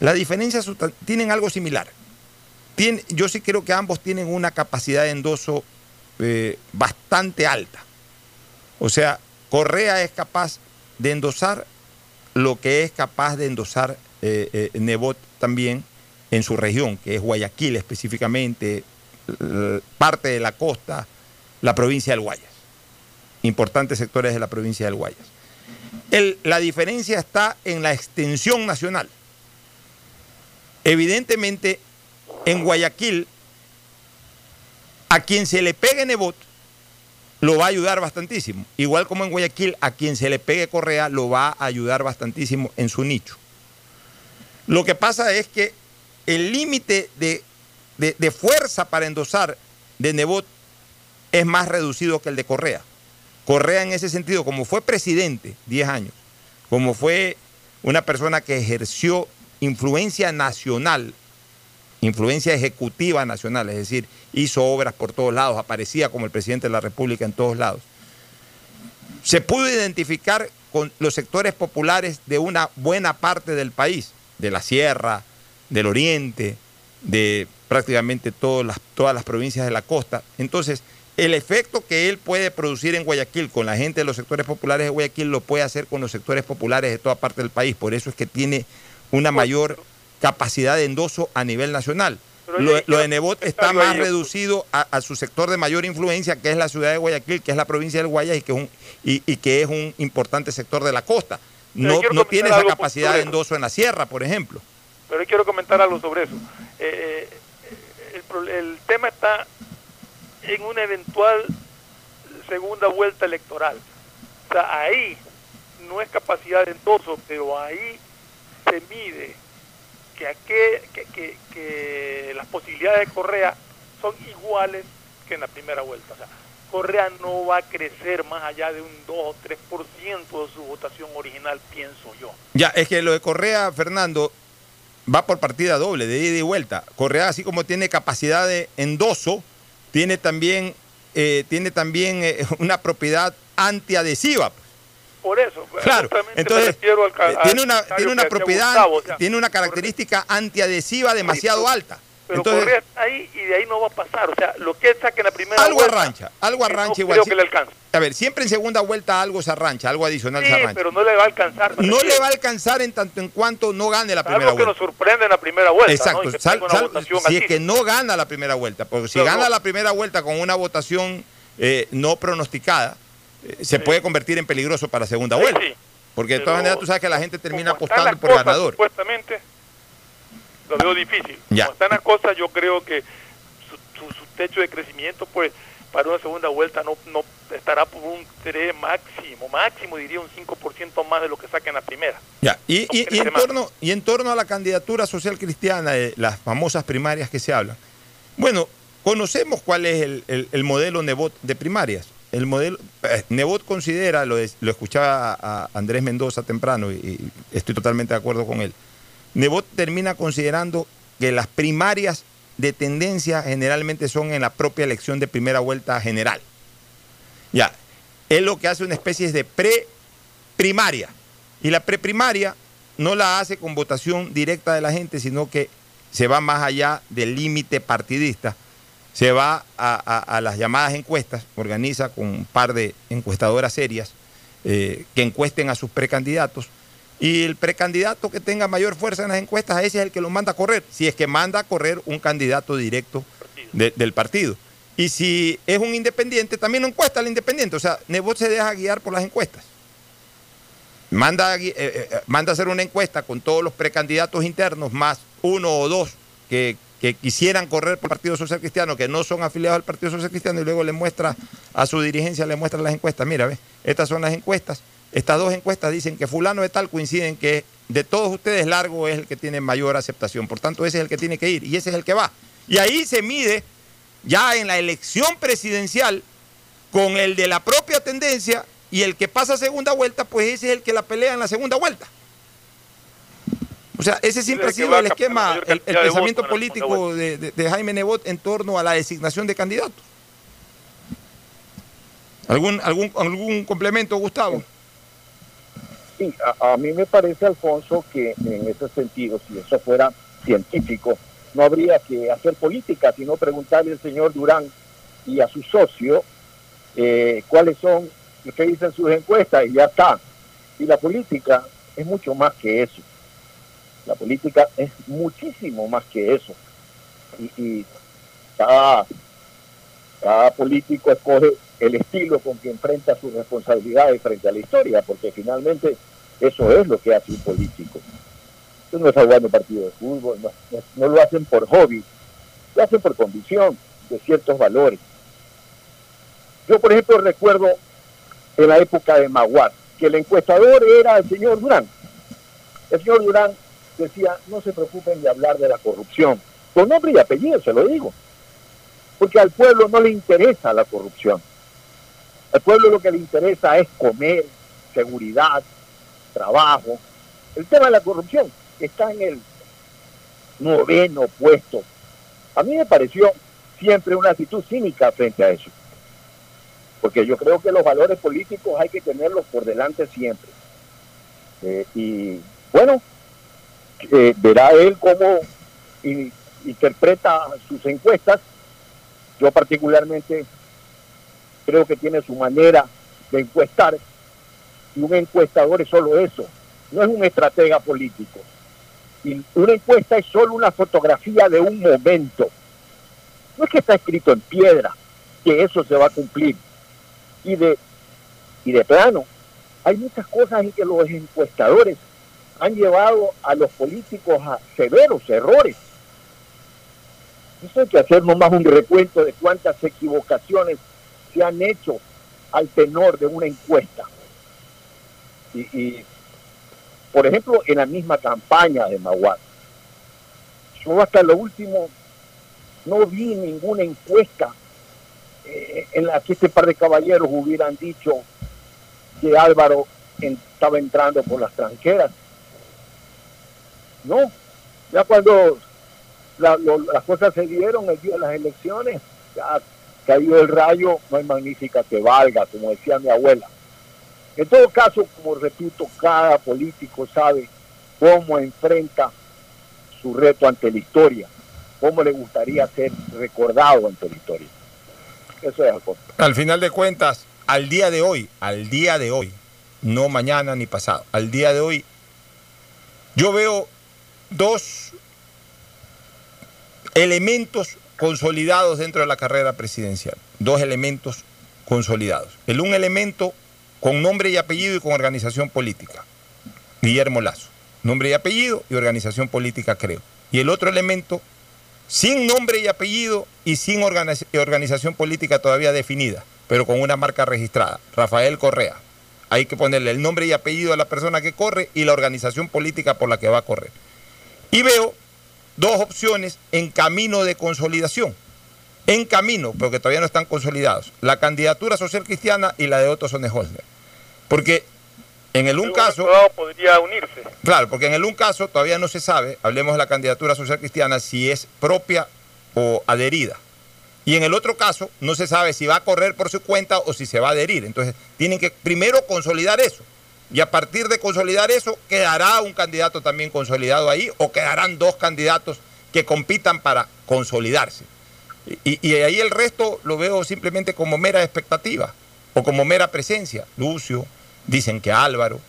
Las diferencias tienen algo similar. yo sí creo que ambos tienen una capacidad de endoso eh, bastante alta. O sea, Correa es capaz de endosar lo que es capaz de endosar eh, eh, Nebot también en su región, que es Guayaquil específicamente, parte de la costa, la provincia del Guayas. Importantes sectores de la provincia del Guayas. la diferencia está en la extensión nacional. Evidentemente, en Guayaquil, a quien se le pegue Nebot, lo va a ayudar bastantísimo. Igual como en Guayaquil, a quien se le pegue Correa, lo va a ayudar bastantísimo en su nicho. Lo que pasa es que el límite de de, fuerza para endosar de Nebot es más reducido que el de Correa. Correa en ese sentido, como fue presidente 10 años, como fue una persona que ejerció influencia nacional, influencia ejecutiva nacional, es decir, hizo obras por todos lados, aparecía como el presidente de la República en todos lados. Se pudo identificar con los sectores populares de una buena parte del país, de la sierra, del oriente, de prácticamente todas las, todas las provincias de la costa. Entonces, el efecto que él puede producir en Guayaquil con la gente de los sectores populares de Guayaquil lo puede hacer con los sectores populares de toda parte del país. Por eso es que tiene una mayor capacidad de endoso a nivel nacional. Lo, de Nebot está más reducido a, su sector de mayor influencia, que es la ciudad de Guayaquil, que es la provincia del Guayas y que es un, y, que es un importante sector de la costa. No, no tiene esa capacidad de endoso en la sierra, por ejemplo. Pero quiero comentar algo sobre eso. Eh, eh el, tema está en una eventual segunda vuelta electoral. O sea, ahí no es capacidad de endoso, pero ahí se mide que, aquel, que, que, que las posibilidades de Correa son iguales que en la primera vuelta. O sea, Correa no va a crecer más allá de un 2 o 3% de su votación original, pienso yo. Ya, es que lo de Correa, Fernando, va por partida doble, de ida y vuelta. Correa, así como tiene capacidad de endoso, tiene también, eh, tiene también eh, una propiedad antiadhesiva. Por eso, claro. justamente me Entonces, al tiene una, tiene una propiedad, Gustavo, o sea, tiene una característica antiadhesiva demasiado alta. Pero Entonces, Correa está ahí y de ahí no va a pasar. O sea, lo que él saque en la primera algo vuelta, arrancha, algo que no arrancha creo igual. que le alcance. A ver, siempre en segunda vuelta algo se arrancha, algo adicional Sí, se arrancha. pero no le va a alcanzar. No le va a alcanzar en tanto en cuanto no gane la primera Algo que vuelta. nos sorprende en la primera vuelta. Exacto, ¿no? Que sal- sal- si es así. que no gana la primera vuelta, porque si Pero gana no. la primera vuelta con una votación eh, no pronosticada, eh, se puede convertir en peligroso para segunda Sí, vuelta. sí. Porque de todas maneras tú sabes que la gente termina apostando por ganador. Supuestamente, lo veo difícil. Ya. Como están las cosas, yo creo que su, su- su techo de crecimiento, pues, para una segunda vuelta no, no estará por un 3 máximo, máximo diría un 5% más de lo que saca en la primera. Ya, y, y- y en torno, y en torno a la candidatura social cristiana, de las famosas primarias que se hablan, bueno, conocemos cuál es el, el- el modelo Nebot de primarias. El modelo, eh, Nebot considera, lo, lo escuchaba a, a Andrés Mendoza temprano y, y estoy totalmente de acuerdo con él. Nebot termina considerando que las primarias de tendencia generalmente son en la propia elección de primera vuelta general. Ya, él lo que hace una especie de pre-primaria. Y la preprimaria no la hace con votación directa de la gente, sino que se va más allá del límite partidista. Se va a las llamadas encuestas, organiza con un par de encuestadoras serias eh, que encuesten a sus precandidatos. Y el precandidato que tenga mayor fuerza en las encuestas, ese es el que lo manda a correr, si es que manda a correr un candidato directo de- del partido. Y si es un independiente, también lo encuesta al independiente. O sea, Nebot se deja guiar por las encuestas. Manda, a gui- eh, eh, manda a hacer una encuesta con todos los precandidatos internos, más uno o dos que, que quisieran correr por el Partido Social Cristiano, que no son afiliados al Partido Social Cristiano, y luego le muestra a su dirigencia, le muestra las encuestas. Mira, ve, estas son las encuestas. Estas dos encuestas dicen que fulano de tal coinciden que de todos ustedes Largo es el que tiene mayor aceptación. Por tanto, ese es el que tiene que ir y ese es el que va. Y ahí se mide ya en la elección presidencial con el de la propia tendencia y el que pasa segunda vuelta, pues ese es el que la pelea en la segunda vuelta. O sea, ese siempre ha sido el esquema, el, pensamiento votos político de, de- de Jaime Nebot en torno a la designación de candidatos. ¿Algún, algún, algún complemento, Gustavo? Sí, a, a mí me parece, Alfonso, que en ese sentido, si eso fuera científico, no habría que hacer política, sino preguntarle al señor Durán y a su socio eh, cuáles son lo que dicen sus encuestas y ya está. Y la política es mucho más que eso. La política es muchísimo más que eso. Y, y cada, cada político escoge el estilo con que enfrenta sus responsabilidades frente a la historia, porque finalmente eso es lo que hace un político. No está jugando partido de fútbol, no, no- no lo hacen por hobby, lo hacen por convicción de ciertos valores. Yo, por ejemplo, recuerdo en la época de Maguar, que el encuestador era el señor Durán. El señor Durán decía, no se preocupen de hablar de la corrupción, con nombre y apellido, se lo digo, porque al pueblo no le interesa la corrupción. Al pueblo lo que le interesa es comer, seguridad, trabajo. El tema de la corrupción está en el noveno puesto. A mí me pareció siempre una actitud cínica frente a eso. Porque yo creo que los valores políticos hay que tenerlos por delante siempre. Eh, y bueno, eh, verá él cómo in- interpreta sus encuestas. Yo particularmente creo que tiene su manera de encuestar y un encuestador es solo eso, no es un estratega político. Y una encuesta es solo una fotografía de un momento. No es que está escrito en piedra que eso se va a cumplir. Y de, y de plano, hay muchas cosas en que los encuestadores han llevado a los políticos a severos errores. Eso hay que hacer nomás un recuento de cuántas equivocaciones se han hecho al tenor de una encuesta. Y, por ejemplo, en la misma campaña de Maguad, yo hasta lo último no vi ninguna encuesta eh, en la que este par de caballeros hubieran dicho que Álvaro estaba entrando por las tranqueras. No, ya cuando las cosas se dieron el día de las elecciones, ya cayó el rayo, no hay magnífica que valga, como decía mi abuela. En todo caso, como repito, cada político sabe cómo enfrenta su reto ante la historia, cómo le gustaría ser recordado ante la historia. Eso es Alfonso. Al final de cuentas, al día de hoy, al día de hoy, no mañana ni pasado, al día de hoy, yo veo dos elementos consolidados dentro de la carrera presidencial. Dos elementos consolidados. El un elemento con nombre y apellido y con organización política. Guillermo Lazo. Nombre y apellido y organización política, creo. Y el otro elemento sin nombre y apellido y sin organización política todavía definida, pero con una marca registrada. Rafael Correa. Hay que ponerle el nombre y apellido a la persona que corre y la organización política por la que va a correr. Y veo dos opciones en camino de consolidación. En camino, pero que todavía no están consolidados. La candidatura social cristiana y la de Otto Sonneholzner. Porque en el un caso... podría unirse. Claro, porque en el un caso todavía no se sabe, hablemos de la candidatura social cristiana, si es propia o adherida. Y en el otro caso no se sabe si va a correr por su cuenta o si se va a adherir. Entonces tienen que primero consolidar eso. Y a partir de consolidar eso, quedará un candidato también consolidado ahí o quedarán dos candidatos que compitan para consolidarse. Y, ahí el resto lo veo simplemente como mera expectativa o como mera presencia. Lucio, dicen que Álvaro.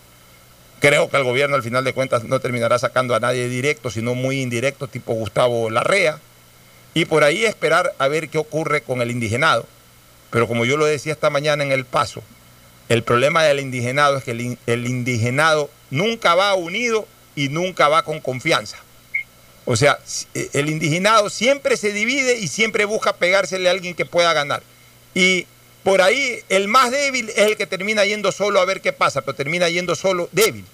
Creo que el gobierno al final de cuentas no terminará sacando a nadie directo, sino muy indirecto, tipo Gustavo Larrea. Y por ahí esperar a ver qué ocurre con el indigenado. Pero como yo lo decía esta mañana en el paso, el problema del indigenado es que el, indigenado nunca va unido y nunca va con confianza. O sea, eh, el indigenado siempre se divide y siempre busca pegársele a alguien que pueda ganar. Y por ahí el más débil es el que termina yendo solo a ver qué pasa, pero termina yendo solo débil.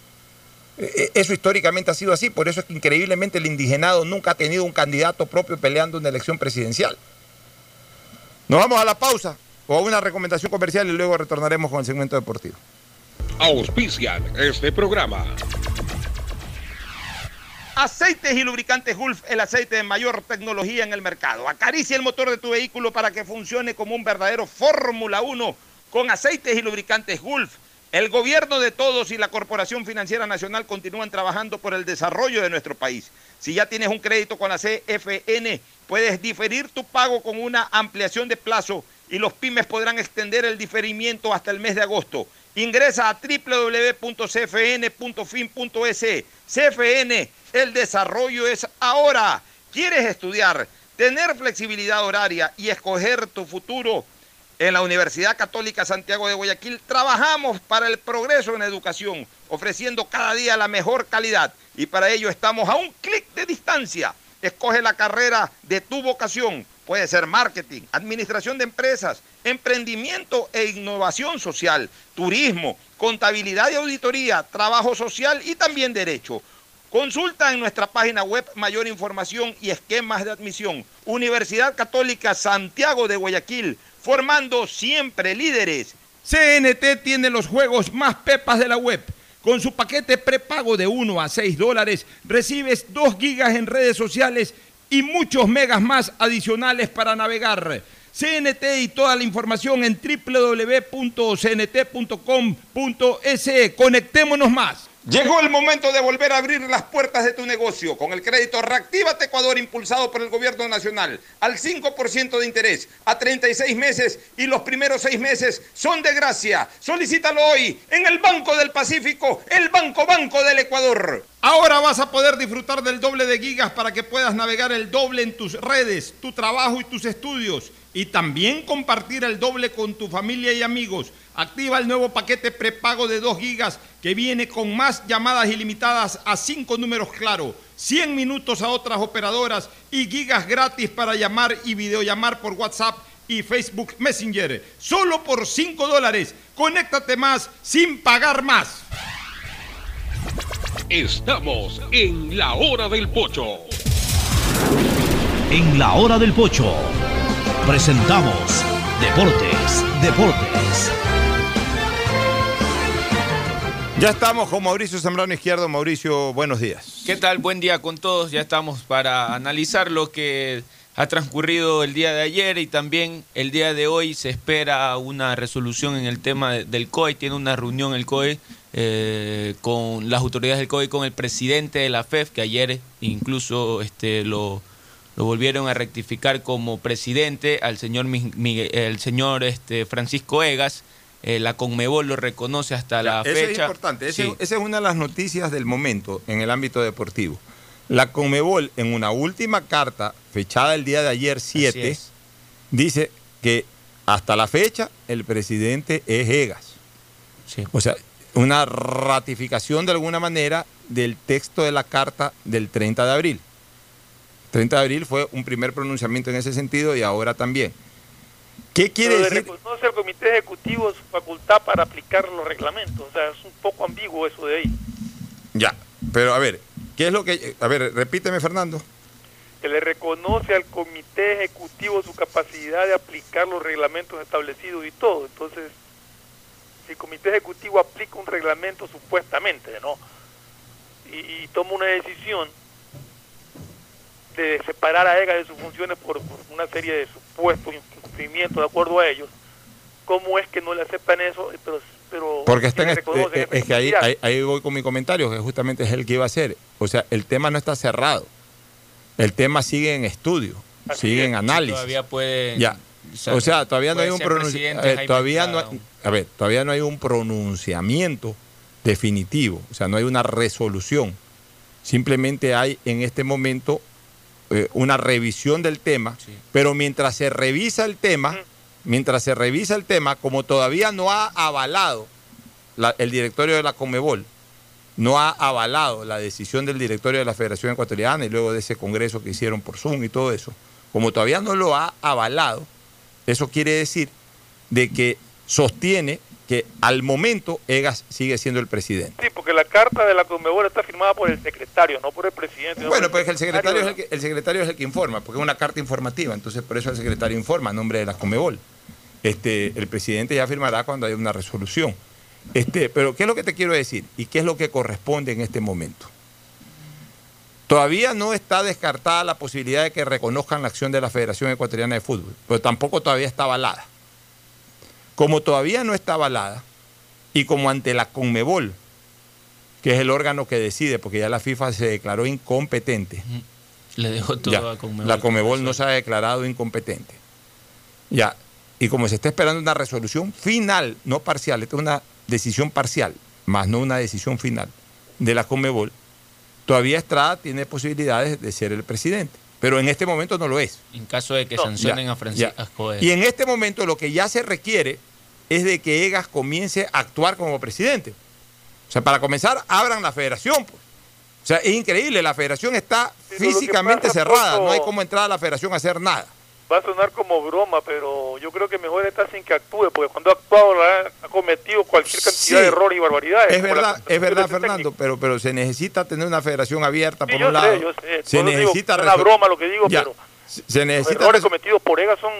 Eh, eh, eso históricamente ha sido así, por eso es que increíblemente el indigenado nunca ha tenido un candidato propio peleando una elección presidencial. Nos vamos a la pausa o una recomendación comercial y luego retornaremos con el segmento deportivo. Auspician este programa. Aceites y lubricantes Gulf, el aceite de mayor tecnología en el mercado. Acaricia el motor de tu vehículo para que funcione como un verdadero Fórmula 1 con aceites y lubricantes Gulf. El gobierno de todos y la Corporación Financiera Nacional continúan trabajando por el desarrollo de nuestro país. Si ya tienes un crédito con la CFN, puedes diferir tu pago con una ampliación de plazo y los pymes podrán extender el diferimiento hasta el mes de agosto. Ingresa a www.cfn.fin.es. CFN, el desarrollo es ahora. ¿Quieres estudiar, tener flexibilidad horaria y escoger tu futuro? En la Universidad Católica Santiago de Guayaquil trabajamos para el progreso en educación, ofreciendo cada día la mejor calidad y para ello estamos a un clic de distancia. Escoge la carrera de tu vocación Puede ser marketing, administración de empresas, emprendimiento e innovación social, turismo, contabilidad y auditoría, trabajo social y también derecho. Consulta en nuestra página web mayor información y esquemas de admisión. Universidad Católica Santiago de Guayaquil, formando siempre líderes. CNT tiene los juegos más pepas de la web. Con su paquete prepago de 1 a 6 dólares, recibes 2 gigas en redes sociales y muchos megas más adicionales para navegar. CNT y toda la información en www.cnt.com.es. Conectémonos más. Llegó el momento de volver a abrir las puertas de tu negocio con el crédito Reactívate Ecuador impulsado por el gobierno nacional al 5% de interés a 36 meses y los primeros 6 meses son de gracia. Solicítalo hoy en el Banco del Pacífico, el Banco Banco del Ecuador. Ahora vas a poder disfrutar del doble de gigas para que puedas navegar el doble en tus redes, tu trabajo y tus estudios y también compartir el doble con tu familia y amigos. Activa el nuevo paquete prepago de 2 gigas que viene con más llamadas ilimitadas a 5 números claro, 100 minutos a otras operadoras y gigas gratis para llamar y videollamar por WhatsApp y Facebook Messenger. Solo por 5 dólares. Conéctate más sin pagar más. Estamos en la hora del pocho. En la hora del pocho presentamos Deportes, Deportes. Ya estamos con Mauricio Zambrano Izquierdo. Mauricio, buenos días. ¿Qué tal? Buen día con todos. Ya estamos para analizar lo que ha transcurrido el día de ayer y también el día de hoy se espera una resolución en el tema del COE. Tiene una reunión el COE eh, con las autoridades del COE, con el presidente de la FEF, que ayer incluso este, lo, lo volvieron a rectificar como presidente al señor, Miguel, el señor este, Francisco Egas. Eh, la Conmebol lo reconoce hasta la eso fecha. es importante. Ese- Sí. Esa es una de las noticias del momento en el ámbito deportivo. La Conmebol, en una última carta fechada el día de ayer 7, es. dice que hasta la fecha el presidente es Egas. O sea, una ratificación de alguna manera del texto de la carta del 30 de abril. 30 de abril fue un primer pronunciamiento en ese sentido y ahora también. ¿Qué quiere Pero decir? reconoce al comité ejecutivo su facultad para aplicar los reglamentos. O sea, es un poco ambiguo eso de ahí. Ya, pero a ver, ¿qué es lo que... A ver, repíteme Fernando. Que le reconoce al comité ejecutivo su capacidad de aplicar los reglamentos establecidos y todo. Entonces, si el comité ejecutivo aplica un reglamento supuestamente, ¿no? Y, y toma una decisión de separar a EGA de sus funciones por, por una serie de supuestos incumplimientos de acuerdo a ellos, ¿cómo es que no le aceptan eso? Pero, pero Porque est- reconocen eh, es que ahí, ahí, ahí voy con mi comentario, que justamente es el que iba a hacer. O sea, el tema no está cerrado. El tema sigue en estudio, sigue en análisis. Todavía puede. Ya. O sea, todavía no hay un pronunciamiento. todavía no hay, a ver, todavía no hay un pronunciamiento definitivo. O sea, no hay una resolución. Simplemente hay en este momento eh, una revisión del tema. Pero mientras se revisa el tema, mientras se revisa el tema, como todavía no ha avalado la- el directorio de la Comebol, no ha avalado la decisión del directorio de la Federación Ecuatoriana y luego de ese congreso que hicieron por Zoom y todo eso, como todavía no lo ha avalado, eso quiere decir de que sostiene que al momento Egas sigue siendo el presidente. Sí, porque la carta de la Conmebol está firmada por el secretario, no por el presidente. no Bueno, pues el secretario, es el, que, el secretario es el que informa, porque es una carta informativa, entonces por eso el secretario informa a nombre de la Comebol. Este, el presidente ya firmará cuando haya una resolución. Este, pero ¿qué es lo que te quiero decir? ¿Y qué es lo que corresponde en este momento? Todavía no está descartada la posibilidad de que reconozcan la acción de la Federación Ecuatoriana de Fútbol, pero tampoco todavía está avalada. Como todavía no está avalada, y como ante la Conmebol, que es el órgano que decide, porque ya la FIFA se declaró incompetente, Le dejó todo ya, a Conmebol. La Comebol no se ha declarado incompetente. Ya. Y como se está esperando una resolución final, no parcial, esta es una decisión parcial, más no una decisión final de la Comebol, todavía Estrada tiene posibilidades de ser el presidente. Pero en este momento no lo es. En caso de que No, sancionen ya, a Francisco ya. Y en este momento lo que ya se requiere es de que Egas comience a actuar como presidente. O sea, para comenzar, abran la federación. pues. O sea, es increíble, la federación está físicamente pasa, cerrada, no hay cómo entrar a la federación a hacer nada. Va a sonar como broma, pero yo creo que mejor está sin que actúe, porque cuando ha actuado la- ha cometido cualquier cantidad Sí. de errores y barbaridades. Es verdad, es verdad, Fernando, pero, pero se necesita tener una federación abierta Sí, por yo un lado. sé, yo sé. Se digo, necesita es una broma lo que digo, Ya, pero se- se los necesita errores cometidos por EGA son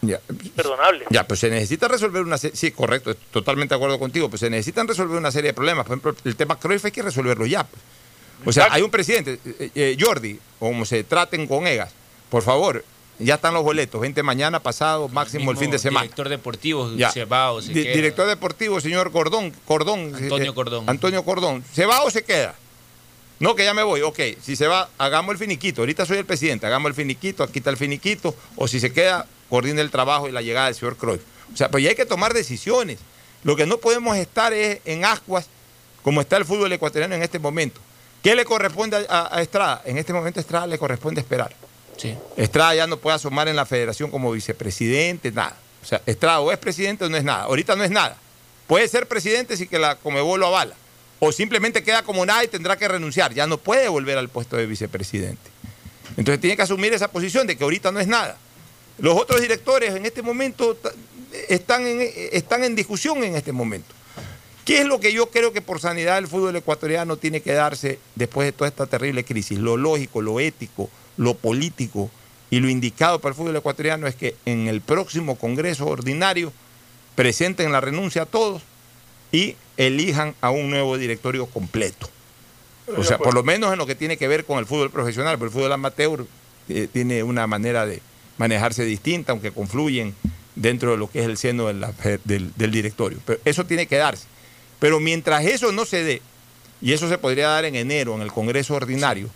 ya, perdonables. Ya, pues se necesita resolver una serie, sí, correcto, totalmente de acuerdo contigo, pues se necesitan resolver una serie de problemas. Por ejemplo, el tema Cruyff hay que resolverlo ya. pues. O sea, hay un presidente, eh, eh, Jordi, como se traten con Egas, por favor, ya están los boletos, vente mañana, pasado, máximo el fin de semana. Director deportivo, Ya. se va o se Di- queda. Director deportivo, señor Cordón, Cordón. Antonio eh, Cordón. Antonio Cordón. ¿Se va o se queda? No, que ya me voy. Ok, si se va, hagamos el finiquito. Ahorita soy el presidente, hagamos el finiquito, aquí está el finiquito. O si se queda, coordine el trabajo y la llegada del señor Cruyff. O sea, pues ya hay que tomar decisiones. Lo que no podemos estar es en ascuas como está el fútbol ecuatoriano en este momento. ¿Qué le corresponde a, a- a Estrada? En este momento a Estrada le corresponde esperar. Estrada ya no puede asomar en la federación como vicepresidente, nada. O sea, Estrada o es presidente o no es nada. Ahorita no es nada. Puede ser presidente si que la Comebol lo avala. O simplemente queda como nada y tendrá que renunciar. Ya no puede volver al puesto de vicepresidente. Entonces tiene que asumir esa posición de que ahorita no es nada. Los otros directores en este momento están en, discusión en este momento. ¿Qué es lo que yo creo que por sanidad del fútbol ecuatoriano tiene que darse después de toda esta terrible crisis? Lo lógico, lo ético, lo político y lo indicado para el fútbol ecuatoriano es que en el próximo Congreso Ordinario presenten la renuncia a todos y elijan a un nuevo directorio completo. O sea, por lo menos en lo que tiene que ver con el fútbol profesional, porque el fútbol amateur eh, tiene una manera de manejarse distinta, aunque confluyen dentro de lo que es el seno de la- del, del directorio. Pero eso tiene que darse. Pero mientras eso no se dé, y eso se podría dar en enero en el Congreso Ordinario,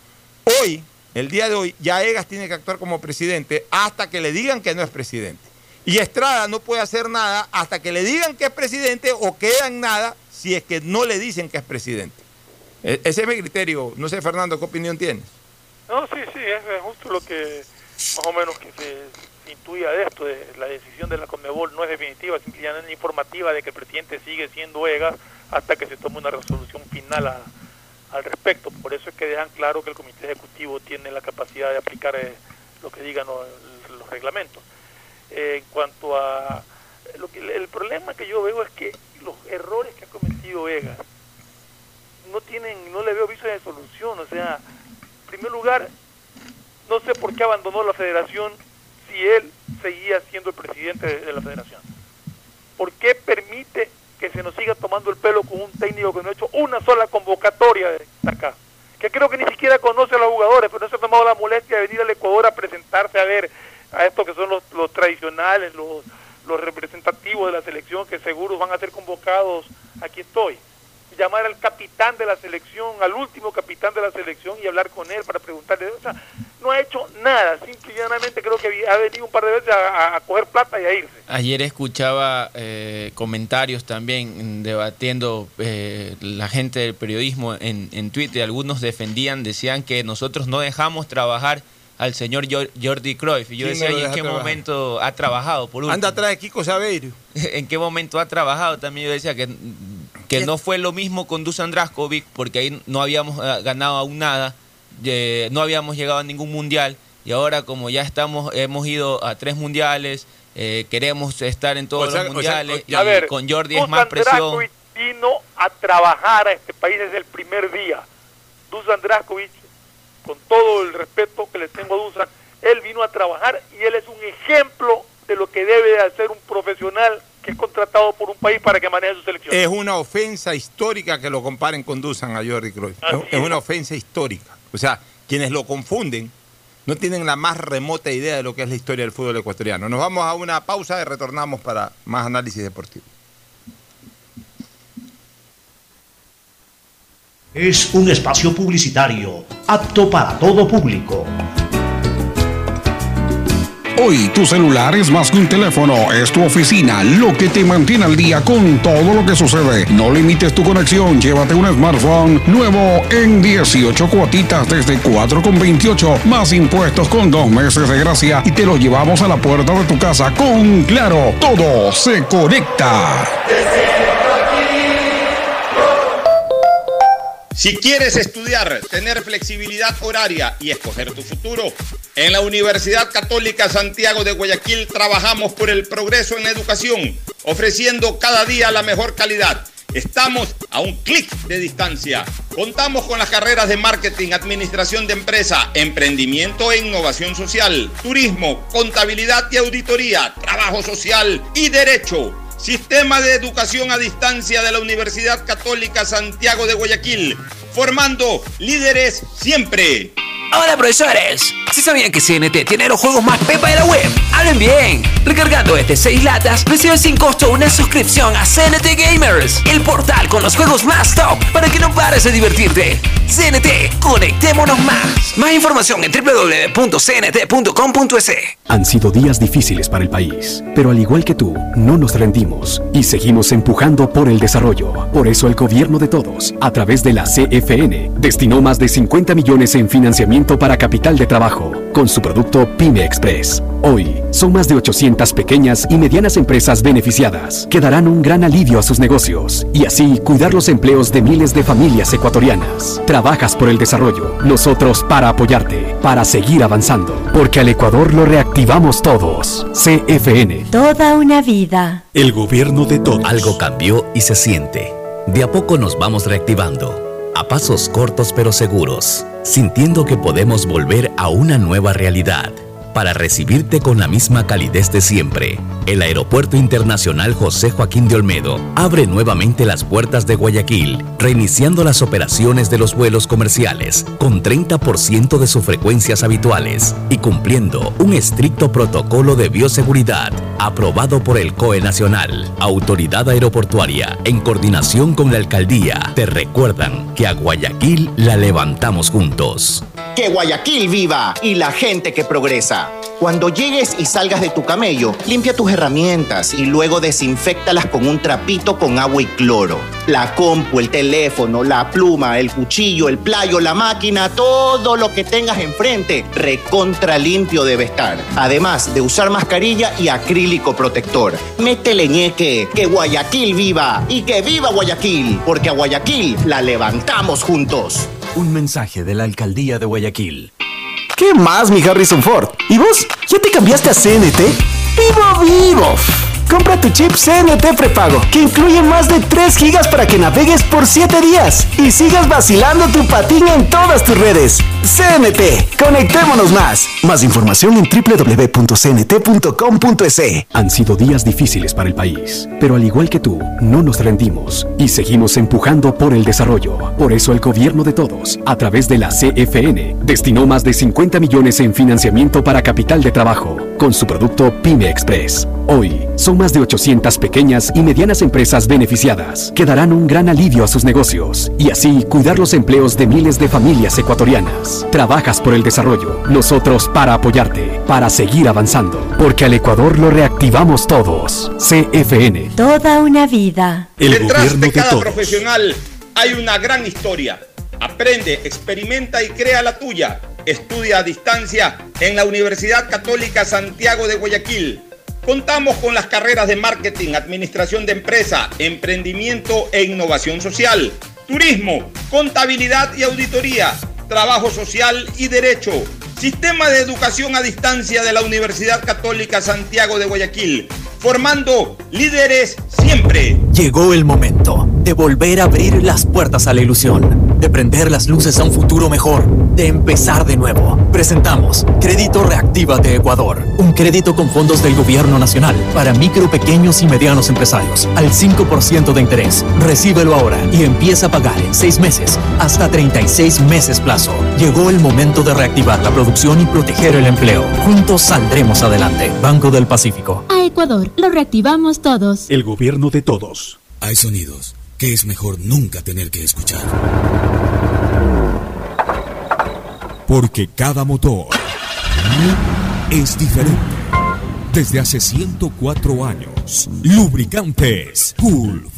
hoy, el día de hoy, ya Egas tiene que actuar como presidente hasta que le digan que no es presidente. Y Estrada no puede hacer nada hasta que le digan que es presidente o queda nada si es que no le dicen que es presidente. E- Ese es mi criterio. No sé, Fernando, ¿qué opinión tienes? No, sí, sí, es es justo lo que más o menos que se, intuía de esto, de la decisión de la Conmebol no es definitiva, simplemente informativa de que el presidente sigue siendo EGA hasta que se tome una resolución final a- al respecto. Por eso es que dejan claro que el comité ejecutivo tiene la capacidad de aplicar eh, lo que digan los, los reglamentos. En cuanto a lo que, el problema que yo veo es que los errores que ha cometido EGA no tienen, no le veo viso de solución, o sea, en primer lugar, no sé por qué abandonó la federación si él seguía siendo el presidente de, de la federación. ¿Por qué permite que se nos siga tomando el pelo con un técnico que no ha hecho una sola convocatoria de acá? Que creo que ni siquiera conoce a los jugadores, pero no se ha tomado la molestia de venir al Ecuador a presentarse a ver a estos que son los, tradicionales, los, los representativos de la selección que seguro van a ser convocados. Aquí estoy llamar al capitán de la selección, al último capitán de la selección y hablar con él para preguntarle, o sea, no ha hecho nada, simple y llanamente creo que ha venido un par de veces a, coger plata y a irse. Ayer escuchaba eh, comentarios también debatiendo eh, la gente del periodismo en, en Twitter. Algunos defendían, decían que nosotros no dejamos trabajar al señor Jor- Jordi Cruyff. Y yo ¿Quién decía, ¿y en qué trabajar? momento ha trabajado? Por último? Anda atrás de Kiko Sabeiro. ¿En qué momento ha trabajado? También yo decía que, que no fue lo mismo con Dusan Draskovic, porque ahí no habíamos eh, ganado aún nada, eh, no habíamos llegado a ningún mundial, y ahora como ya estamos, hemos ido a tres mundiales, eh, queremos estar en todos O sea, los o sea, mundiales, A y ver, con Jordi es más Dusan presión. Draskovic vino a trabajar a este país desde el primer día. Dusan Draskovic, con todo el respeto que le tengo a Dusan, él vino a trabajar y él es un ejemplo de lo que debe de hacer un profesional que es contratado por un país para que maneje su selección. Es una ofensa histórica que lo comparen con Dusan a Jordi Cruyff. Es, es una ofensa histórica. O sea, quienes lo confunden no tienen la más remota idea de lo que es la historia del fútbol ecuatoriano. Nos vamos a una pausa y retornamos para más análisis deportivo. Es un espacio publicitario apto para todo público. Hoy tu celular es más que un teléfono, es tu oficina, lo que te mantiene al día con todo lo que sucede. No limites tu conexión, llévate un smartphone nuevo en 18 cuotitas desde 4,28, más impuestos con dos meses de gracia y te lo llevamos a la puerta de tu casa con Claro, todo se conecta. Si quieres estudiar, tener flexibilidad horaria y escoger tu futuro, en la Universidad Católica Santiago de Guayaquil trabajamos por el progreso en la educación, ofreciendo cada día la mejor calidad. Estamos a un clic de distancia. Contamos con las carreras de marketing, administración de empresa, emprendimiento e innovación social, turismo, contabilidad y auditoría, trabajo social y derecho. Sistema de Educación a Distancia de la Universidad Católica Santiago de Guayaquil, formando líderes siempre. Hola profesores, ¿sí sabían que CNT tiene los juegos más pepa de la web? ¡Hablen bien! Recargando este 6 latas, recibes sin costo una suscripción a CNT Gamers, el portal con los juegos más top para que no pares de divertirte. CNT, conectémonos más. Más información en www.cnt.com.es. Han sido días difíciles para el país, pero al igual que tú, no nos rendimos y seguimos empujando por el desarrollo. Por eso el gobierno de todos, a través de la CFN, destinó más de 50 millones en financiamiento para capital de trabajo con su producto Pyme Express. Hoy, son más de 800 pequeñas y medianas empresas beneficiadas que darán un gran alivio a sus negocios y así cuidar los empleos de miles de familias ecuatorianas. Trabajas por el desarrollo, nosotros para apoyarte, para seguir avanzando, porque al Ecuador lo reactivamos todos. CFN. Toda una vida. El gobierno de todos. Algo cambió y se siente. De a poco nos vamos reactivando, a pasos cortos pero seguros, sintiendo que podemos volver a una nueva realidad para recibirte con la misma calidez de siempre. El Aeropuerto Internacional José Joaquín de Olmedo abre nuevamente las puertas de Guayaquil, reiniciando las operaciones de los vuelos comerciales con 30% de sus frecuencias habituales y cumpliendo un estricto protocolo de bioseguridad aprobado por el COE Nacional. Autoridad Aeroportuaria, en coordinación con la Alcaldía, te recuerdan que a Guayaquil la levantamos juntos. Que Guayaquil viva y la gente que progresa. Cuando llegues y salgas de tu camello, limpia tus herramientas y luego desinfectalas con un trapito con agua y cloro. La compu, el teléfono, la pluma, el cuchillo, el playo, la máquina, todo lo que tengas enfrente, recontra limpio debe estar. Además de usar mascarilla y acrílico protector. Métele ñeque, que Guayaquil viva y que viva Guayaquil, porque a Guayaquil la levantamos juntos. Un mensaje de la Alcaldía de Guayaquil. ¿Qué más, mi Harrison Ford? ¿Y vos? ¿Ya te cambiaste a CNT? ¡Vivo, vivo! Compra tu chip CNT prepago, que incluye más de 3 gigas para que navegues por 7 días y sigas vacilando tu patín en todas tus redes. CNT, conectémonos más. Más información en www.cnt.com.es. Han sido días difíciles para el país, pero al igual que tú, no nos rendimos y seguimos empujando por el desarrollo. Por eso el gobierno de todos, a través de la CFN, destinó más de 50 millones en financiamiento para capital de trabajo con su producto Pyme Express. Hoy, son más de 800 pequeñas y medianas empresas beneficiadas que darán un gran alivio a sus negocios y así cuidar los empleos de miles de familias ecuatorianas. Trabajas por el desarrollo, nosotros para apoyarte, para seguir avanzando, porque al Ecuador lo reactivamos todos. CFN. Toda una vida. El Detrás gobierno de cada todos. profesional hay una gran historia. Aprende, experimenta y crea la tuya. Estudia a distancia en la Universidad Católica Santiago de Guayaquil. Contamos con las carreras de marketing, administración de empresa, emprendimiento e innovación social, turismo, contabilidad y auditoría, trabajo social y derecho. Sistema de educación a distancia de la Universidad Católica Santiago de Guayaquil, formando líderes siempre. Llegó el momento de volver a abrir las puertas a la ilusión, de prender las luces a un futuro mejor, de empezar de nuevo. Presentamos Crédito Reactiva de Ecuador, un crédito con fondos del gobierno nacional para micro, pequeños y medianos empresarios al 5% de interés. Recíbelo ahora y empieza a pagar en 6 meses hasta 36 meses plazo. Llegó el momento de reactivar la producción y proteger el empleo. Juntos saldremos adelante. Banco del Pacífico. A Ecuador, lo reactivamos todos. El gobierno de todos. Hay sonidos que es mejor nunca tener que escuchar. Porque cada motor es diferente. Desde hace 104 años, Lubricantes Gulf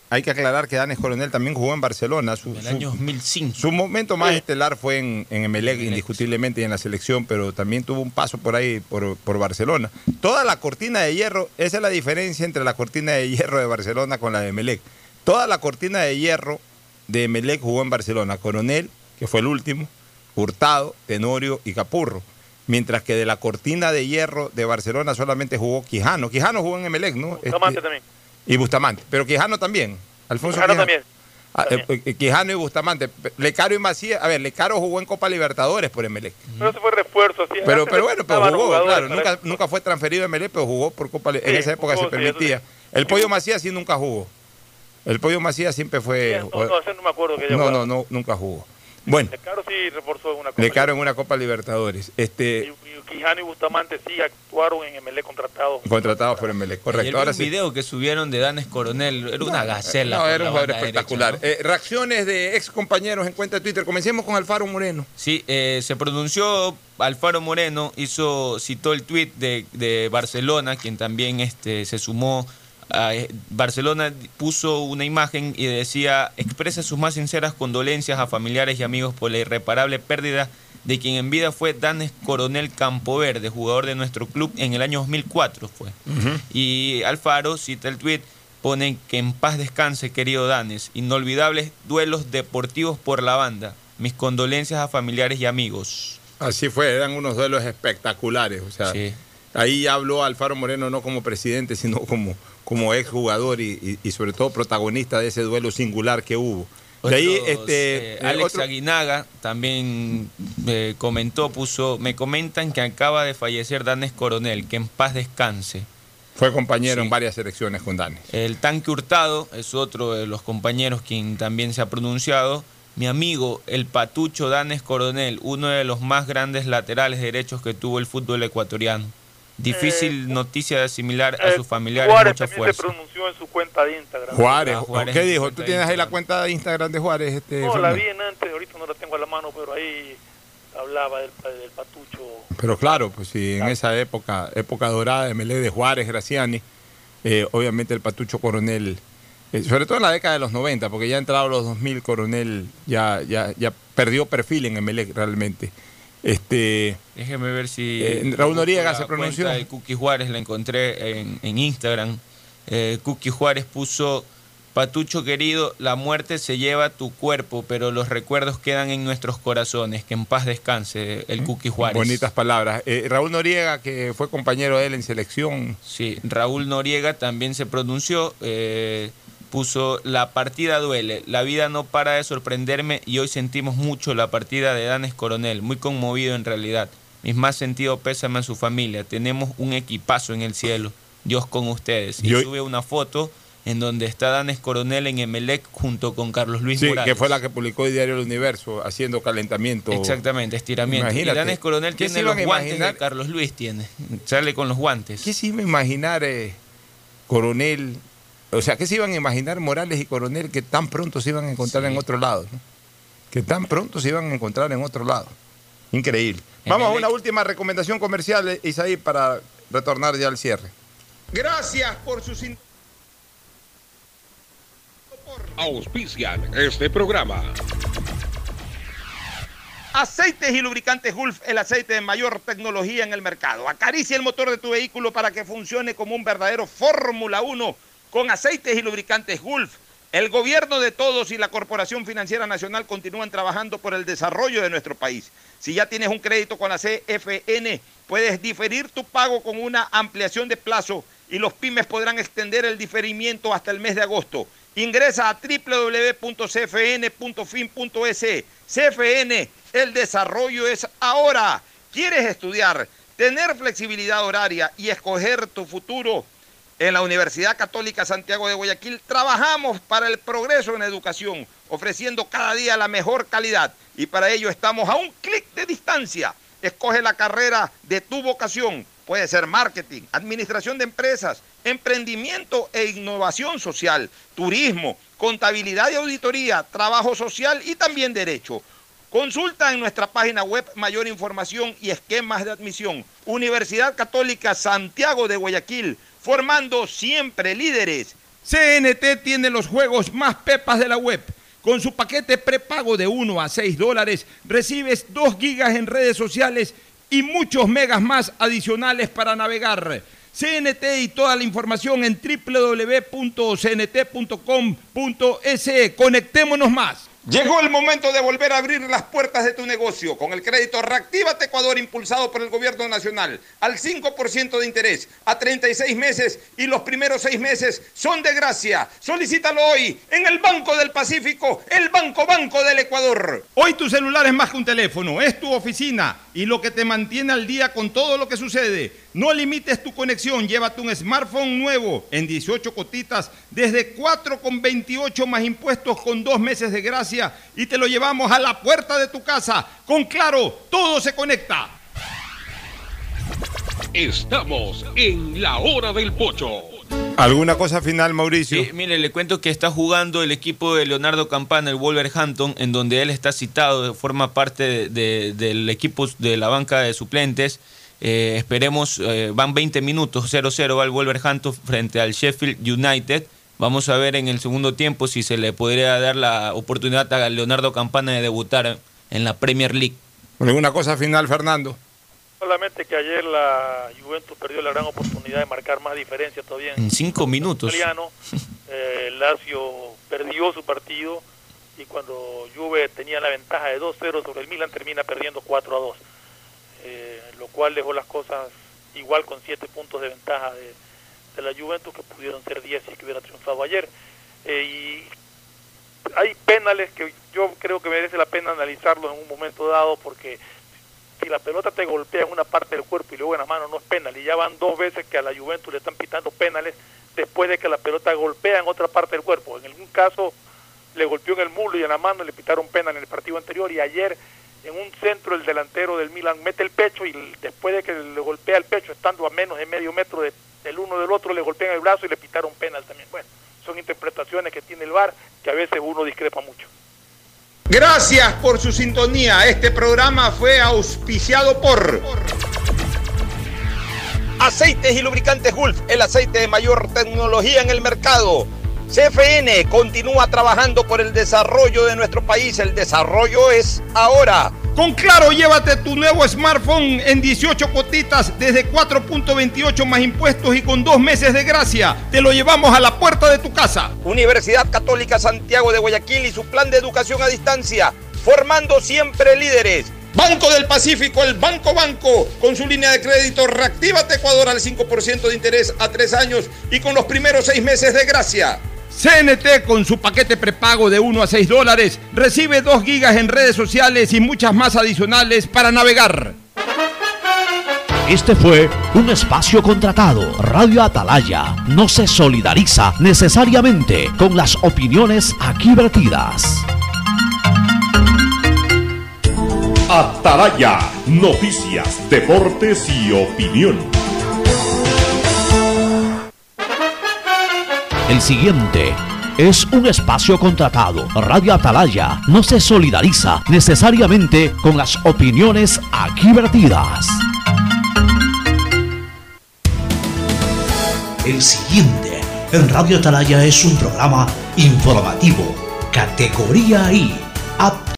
hay que aclarar que Danes Coronel también jugó en Barcelona. Su, En el su- año 2005. Su momento más estelar fue en, en Emelec, indiscutiblemente, y en la selección, pero también tuvo un paso por ahí, por, por Barcelona. Toda la cortina de hierro, esa es la diferencia entre la cortina de hierro de Barcelona con la de Emelec. Toda la cortina de hierro de Emelec jugó en Barcelona. Coronel, que fue el último, Hurtado, Tenorio y Capurro. Mientras que de la cortina de hierro de Barcelona solamente jugó Quijano. Quijano jugó en Emelec, ¿no? Bustamante Este, también. Y Bustamante. Pero Quijano también. Alfonso Quijano Quijano. también. Ah, eh, eh, Quijano y Bustamante. Lecaro y Macías. A ver, Lecaro jugó en Copa Libertadores por Emelec. Pero ese fue refuerzo. Así, Pero, pero bueno, pero jugó, claro. Nunca, nunca fue transferido a Emelec, pero jugó por Copa Li- En Sí, esa época jugó, se sí, permitía. sí. El Pollo Macías sí nunca jugó. El Pollo Macías siempre fue... No, no, no me acuerdo que haya No, jugado. no, no, nunca jugó. Bueno, De Caro sí reforzó en una cosa. Le Caro en una Copa Libertadores. Este, Quijano y Bustamante sí actuaron en MLE contratados. contratado por Ayer correcto. vi Ahora un sí. video que subieron de Danes Coronel, era una gacela. No, era un jugador espectacular. derecha, Eh, reacciones de ex compañeros en cuenta de Twitter. Comencemos con Alfaro Moreno. Sí, eh, se pronunció Alfaro Moreno, hizo, citó el tuit de, de Barcelona, quien también este, se sumó. A, eh, Barcelona puso una imagen y decía, expresa sus más sinceras condolencias a familiares y amigos por la irreparable pérdida de quien en vida fue Danes Coronel Campoverde, jugador de nuestro club en el año 2004 fue. Y Alfaro cita el tuit, pone que en paz descanse, querido Danes. Inolvidables duelos deportivos por la banda. Mis condolencias a familiares y amigos. Así fue, eran unos duelos espectaculares. O sea, ahí habló Alfaro Moreno no como presidente, sino como, como ex jugador y, y- y sobre todo protagonista de ese duelo singular que hubo. De ahí, Otros, este, eh, Alex otro- Aguinaga también eh, comentó, puso, me comentan que acaba de fallecer Danes Coronel, que en paz descanse. fue compañero en varias elecciones con Dani. El tanque Hurtado es otro de los compañeros quien también se ha pronunciado. Mi amigo, el Patucho Danes Coronel, uno de los más grandes laterales derechos que tuvo el fútbol ecuatoriano. Difícil noticia de asimilar a Eh, sus familiares, Juárez mucha también fuerza. se pronunció en su cuenta de Instagram. Juárez, Ah, Juárez ¿qué dijo? ¿Tú tienes ahí la cuenta de Instagram de Juárez? Este, No, la Fernando? vi en antes, ahorita no la tengo a la mano, pero ahí hablaba del, del patucho. Pero claro, pues sí, en esa época, época dorada de Melé de Juárez, Graciani, eh, obviamente el Patucho Coronel, eh, sobre todo en la década de los 90, porque ya entrado los 2000, Coronel ya, ya, ya perdió perfil en Emelec realmente. Este, Déjeme ver si. Eh, Raúl Noriega la se pronunció. cuenta de Cookie Juárez la encontré en, en Instagram. Eh, Cookie Juárez puso: Patucho querido, la muerte se lleva tu cuerpo, pero los recuerdos quedan en nuestros corazones. Que en paz descanse el Cookie Juárez. bonitas palabras. Eh, Raúl Noriega, que fue compañero de él en selección, Sí, Raúl Noriega también se pronunció, eh, puso la partida duele, la vida no para de sorprenderme y hoy sentimos mucho la partida de Danes Coronel, muy conmovido en realidad. Mis más sentido pésame a su familia, tenemos un equipazo en el cielo, Dios con ustedes. Y Yo- sube una foto en donde está Danes Coronel en Emelec junto con Carlos Luis sí, Morales. que fue la que publicó el diario El Universo, haciendo calentamiento. Exactamente, estiramiento. Imagínate. Y Danes Coronel ¿Qué se tiene los guantes de Carlos Luis, tiene. Sale con los guantes. ¿Qué se iba a imaginar eh, Coronel? O sea, ¿qué se iban a imaginar Morales y Coronel que tan pronto se iban a encontrar en otro lado? no? Que tan pronto se iban a encontrar en otro lado. Increíble. Vamos a una última recomendación comercial, eh, Isaí, para retornar ya al cierre. Gracias por sus... Auspician este programa. Aceites y lubricantes Gulf, el aceite de mayor tecnología en el mercado. Acaricia el motor de tu vehículo para que funcione como un verdadero Fórmula 1 con aceites y lubricantes Gulf. El gobierno de todos y la Corporación Financiera Nacional continúan trabajando por el desarrollo de nuestro país. Si ya tienes un crédito con la CFN, puedes diferir tu pago con una ampliación de plazo y los pymes podrán extender el diferimiento hasta el mes de agosto. Ingresa a www.cfn.fin.es. CFN, el desarrollo es ahora. ¿Quieres estudiar, tener flexibilidad horaria y escoger tu futuro? En la Universidad Católica Santiago de Guayaquil trabajamos para el progreso en educación, ofreciendo cada día la mejor calidad y para ello estamos a un clic de distancia. Escoge la carrera de tu vocación. Puede ser marketing, administración de empresas, emprendimiento e innovación social, turismo, contabilidad y auditoría, trabajo social y también derecho. Consulta en nuestra página web mayor información y esquemas de admisión. Universidad Católica Santiago de Guayaquil, formando siempre líderes. CNT tiene los juegos más pepas de la web. Con su paquete prepago de 1 a 6 dólares, recibes 2 gigas en redes sociales y muchos megas más adicionales para navegar. CNT y toda la información en www.cnt.com.es. Conectémonos más. Llegó el momento de volver a abrir las puertas de tu negocio con el crédito Reactívate Ecuador impulsado por el gobierno nacional al 5% de interés a 36 meses y los primeros 6 meses son de gracia. Solicítalo hoy en el Banco del Pacífico, el Banco Banco del Ecuador. Hoy tu celular es más que un teléfono, es tu oficina y lo que te mantiene al día con todo lo que sucede. No limites tu conexión, llévate un smartphone nuevo en 18 cotitas desde 4,28 más impuestos con dos meses de gracia y te lo llevamos a la puerta de tu casa. Con Claro, todo se conecta. Estamos en la hora del pocho. ¿Alguna cosa final, Mauricio? Sí, mire, le cuento que está jugando el equipo de Leonardo Campana, el Wolverhampton, en donde él está citado, forma parte de- del equipo de la banca de suplentes. Eh, esperemos, eh, van 20 minutos, 0-0 va el Wolverhampton frente al Sheffield United. Vamos a ver en el segundo tiempo si se le podría dar la oportunidad a Leonardo Campana de debutar en la Premier League. ¿Alguna cosa final, Fernando? Solamente que ayer la Juventus perdió la gran oportunidad de marcar más diferencia todavía En cinco minutos. italiano. Eh, el Lazio perdió su partido y cuando Juve tenía la ventaja de 2-0 sobre el Milan termina perdiendo 4-2, eh, lo cual dejó las cosas igual con 7 puntos de ventaja de, la Juventus que pudieron ser 10 si que hubiera triunfado ayer. Eh, y hay penales que yo creo que merece la pena analizarlos en un momento dado porque si la pelota te golpea en una parte del cuerpo y luego en la mano no es penal y ya van dos veces que a la Juventus le están pitando penales después de que la pelota golpea en otra parte del cuerpo. En algún caso le golpeó en el muslo y en la mano le pitaron penal en el partido anterior y ayer en un centro el delantero del Milan mete el pecho y después de que le golpea el pecho estando a menos de medio metro de- del uno del otro le golpean el brazo y le pitaron penal también. Bueno, son interpretaciones que tiene el VAR que a veces uno discrepa mucho. Gracias por su sintonía. Este programa fue auspiciado por Aceites y Lubricantes Gulf, el aceite de mayor tecnología en el mercado. CFN continúa trabajando por el desarrollo de nuestro país. El desarrollo es ahora. Con Claro, llévate tu nuevo smartphone en 18 cotitas desde 4.28 más impuestos y con dos meses de gracia. Te lo llevamos a la puerta de tu casa. Universidad Católica Santiago de Guayaquil y su plan de educación a distancia, formando siempre líderes. Banco del Pacífico, el Banco Banco, con su línea de crédito Reactívate Ecuador al 5% de interés a tres años y con los primeros seis meses de gracia. CNT con su paquete prepago de 1 a 6 dólares recibe 2 gigas en redes sociales y muchas más adicionales para navegar. Este fue un espacio contratado. Radio Atalaya no se solidariza necesariamente con las opiniones aquí vertidas. Atalaya, noticias, deportes y opinión. El siguiente es un espacio contratado. Radio Atalaya no se solidariza necesariamente con las opiniones aquí vertidas. El siguiente en Radio Atalaya es un programa informativo, categoría I,